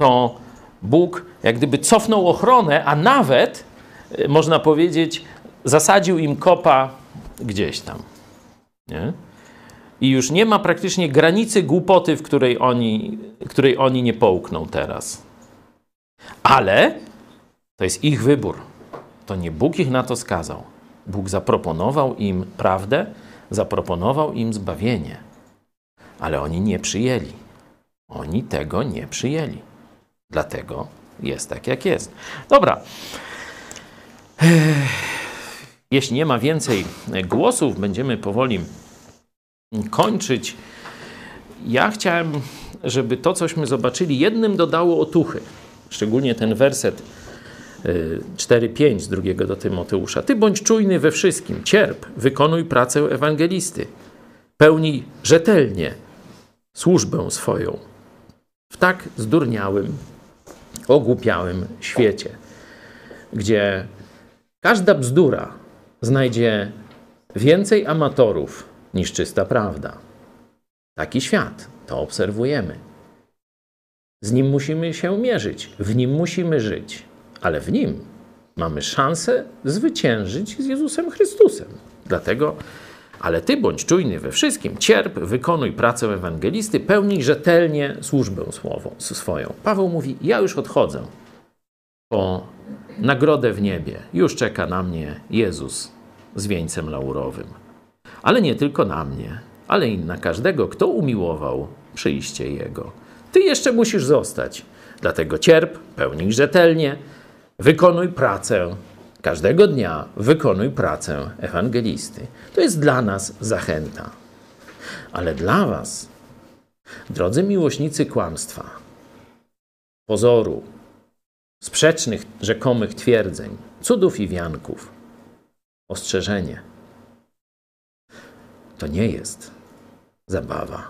to Bóg jak gdyby cofnął ochronę, a nawet, yy, można powiedzieć, zasadził im kopa gdzieś tam. Nie? I już nie ma praktycznie granicy głupoty, w której oni, której oni nie połkną teraz. Ale to jest ich wybór. To nie Bóg ich na to skazał. Bóg zaproponował im prawdę, zaproponował im zbawienie. Ale oni nie przyjęli. Oni tego nie przyjęli. Dlatego jest tak, jak jest. Dobra. Jeśli nie ma więcej głosów, będziemy powoli kończyć. Ja chciałem, żeby to, cośmy zobaczyli, jednym dodało otuchy. Szczególnie ten werset 4-5 z drugiego do Tymoteusza. Ty bądź czujny we wszystkim, cierp, wykonuj pracę ewangelisty, pełnij rzetelnie służbę swoją w tak zdurniałym, ogłupiałym świecie, gdzie każda bzdura znajdzie więcej amatorów niż czysta prawda. Taki świat, to obserwujemy. Z nim musimy się mierzyć, w nim musimy żyć, ale w nim mamy szansę zwyciężyć z Jezusem Chrystusem. Dlatego, ale ty bądź czujny we wszystkim, cierp, wykonuj pracę ewangelisty, pełnij rzetelnie służbę słową, swoją. Paweł mówi: Ja już odchodzę po nagrodę w niebie. Już czeka na mnie Jezus z wieńcem laurowym. Ale nie tylko na mnie, ale i na każdego, kto umiłował przyjście Jego. Ty jeszcze musisz zostać. Dlatego cierp, pełnij rzetelnie, wykonuj pracę. Każdego dnia wykonuj pracę ewangelisty. To jest dla nas zachęta. Ale dla Was, drodzy miłośnicy kłamstwa, pozoru, sprzecznych rzekomych twierdzeń, cudów i wianków, ostrzeżenie. To nie jest zabawa.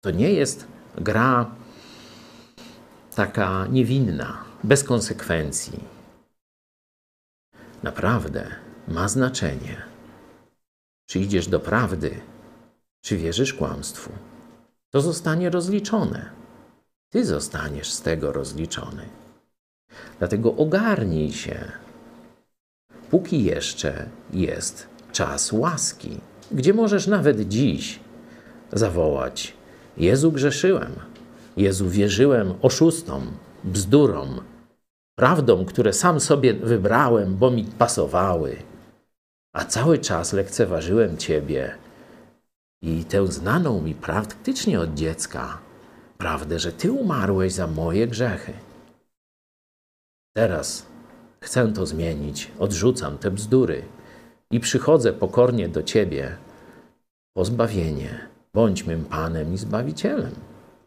To nie jest gra taka niewinna, bez konsekwencji. Naprawdę ma znaczenie, czy idziesz do prawdy, czy wierzysz kłamstwu. To zostanie rozliczone. Ty zostaniesz z tego rozliczony. Dlatego ogarnij się, póki jeszcze jest czas łaski, gdzie możesz nawet dziś zawołać: Jezu, grzeszyłem, Jezu, wierzyłem oszustom, bzdurom, prawdom, które sam sobie wybrałem, bo mi pasowały, a cały czas lekceważyłem Ciebie i tę znaną mi praktycznie od dziecka prawdę, że Ty umarłeś za moje grzechy. Teraz chcę to zmienić, odrzucam te bzdury i przychodzę pokornie do Ciebie po zbawienie. Bądź mym Panem i Zbawicielem.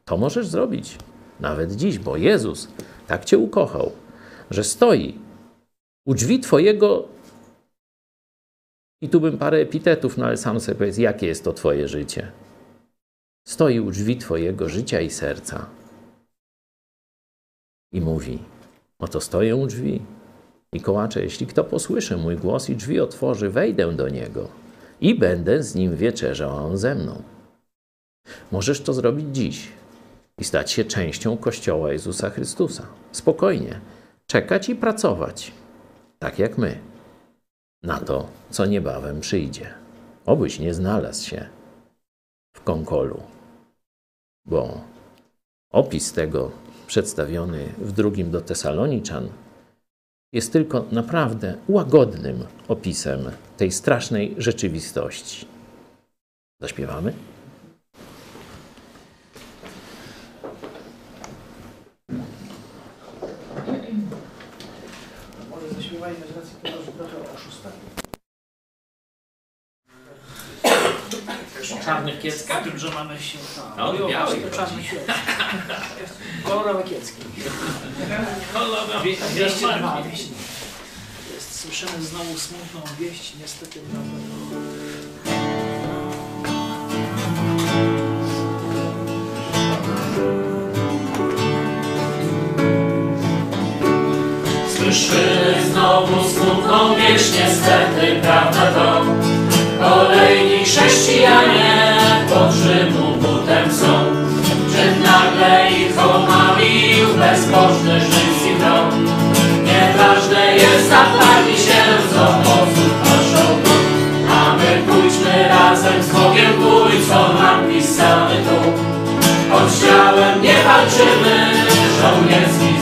To możesz zrobić nawet dziś, bo Jezus tak Cię ukochał, że stoi u drzwi Twojego. I tu bym parę epitetów, no ale sam sobie powiedz, jakie jest to Twoje życie. Stoi u drzwi Twojego życia i serca i mówi: Oto stoję u drzwi i kołaczę, jeśli kto posłyszy mój głos i drzwi otworzy, wejdę do niego i będę z nim wieczerzał, a on ze mną. Możesz to zrobić dziś i stać się częścią Kościoła Jezusa Chrystusa. Spokojnie, czekać i pracować, tak jak my, na to, co niebawem przyjdzie. Obyś nie znalazł się w konkolu, bo opis tego przedstawiony w drugim do Tesaloniczan jest tylko naprawdę łagodnym opisem tej strasznej rzeczywistości. Zaśpiewamy? Może zaśpiewajmy z racji tego, że trochę oszustami. O czarnych kieckach, tym, że mamy się... No, o, białych czarne chodzi. kiecki. Kolorowe kiecki. Kolorowe. Dwie- 202 wieści. Jest, słyszymy znowu smutną wieść, niestety prawda. Słyszymy znowu smutną wieść, niestety prawda to Kolejni chrześcijanie pod Rzymu butem są. Czym nagle ich omamił bezbożny rzymski tron. Nieważne jest, zaparli się z obozów paszową A my pójdźmy razem z Bogiem bój, co nam pisany tu. Choć ciałem nie walczymy, żołnierski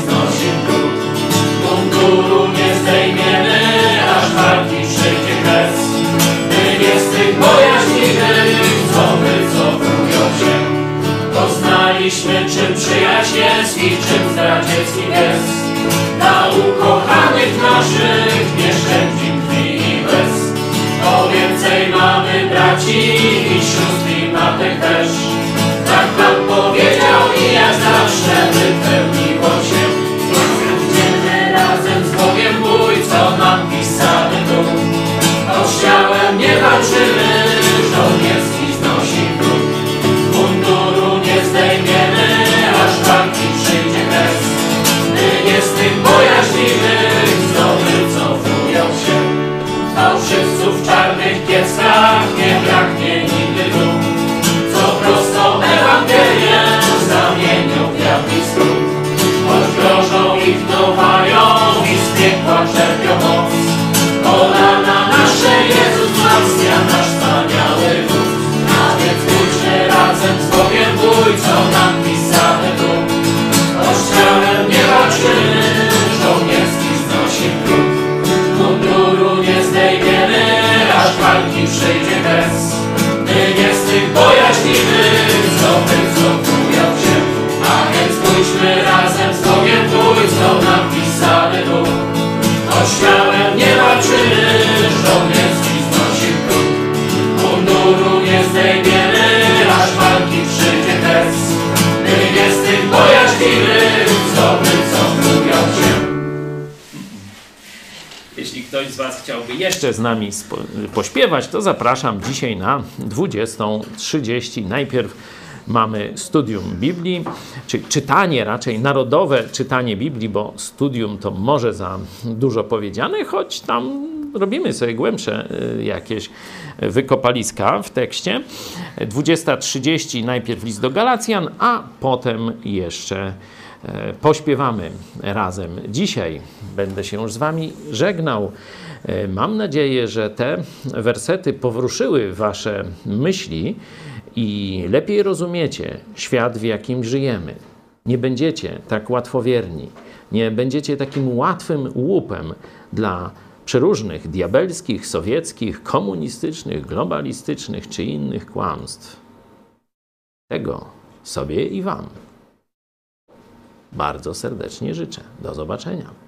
Poznaliśmy czym przyjaźń jest i czym zdradziecki jest Dla ukochanych naszych nie szczędzi krwi i łez To więcej mamy braci i sióstr i matek też Kościołem nie walczymy, żołnierski znosi próg. Munduru nie zdejmiemy, aż walki przyjdzie bez. My nie z tych bojaźnimy, co wycofują się. Jeśli ktoś z Was chciałby jeszcze z nami pośpiewać, to zapraszam dzisiaj na 20.30. Najpierw mamy studium Biblii, czy czytanie raczej, narodowe czytanie Biblii, bo studium to może za dużo powiedziane, choć tam robimy sobie głębsze y, jakieś wykopaliska w tekście. 20.30 najpierw list do Galacjan, a potem jeszcze e, pośpiewamy razem. Dzisiaj będę się już z Wami żegnał. E, Mam nadzieję, że te wersety powrószyły Wasze myśli i lepiej rozumiecie świat, w jakim żyjemy. Nie będziecie tak łatwowierni, nie będziecie takim łatwym łupem dla przeróżnych diabelskich, sowieckich, komunistycznych, globalistycznych czy innych kłamstw. Tego sobie i Wam bardzo serdecznie życzę. Do zobaczenia.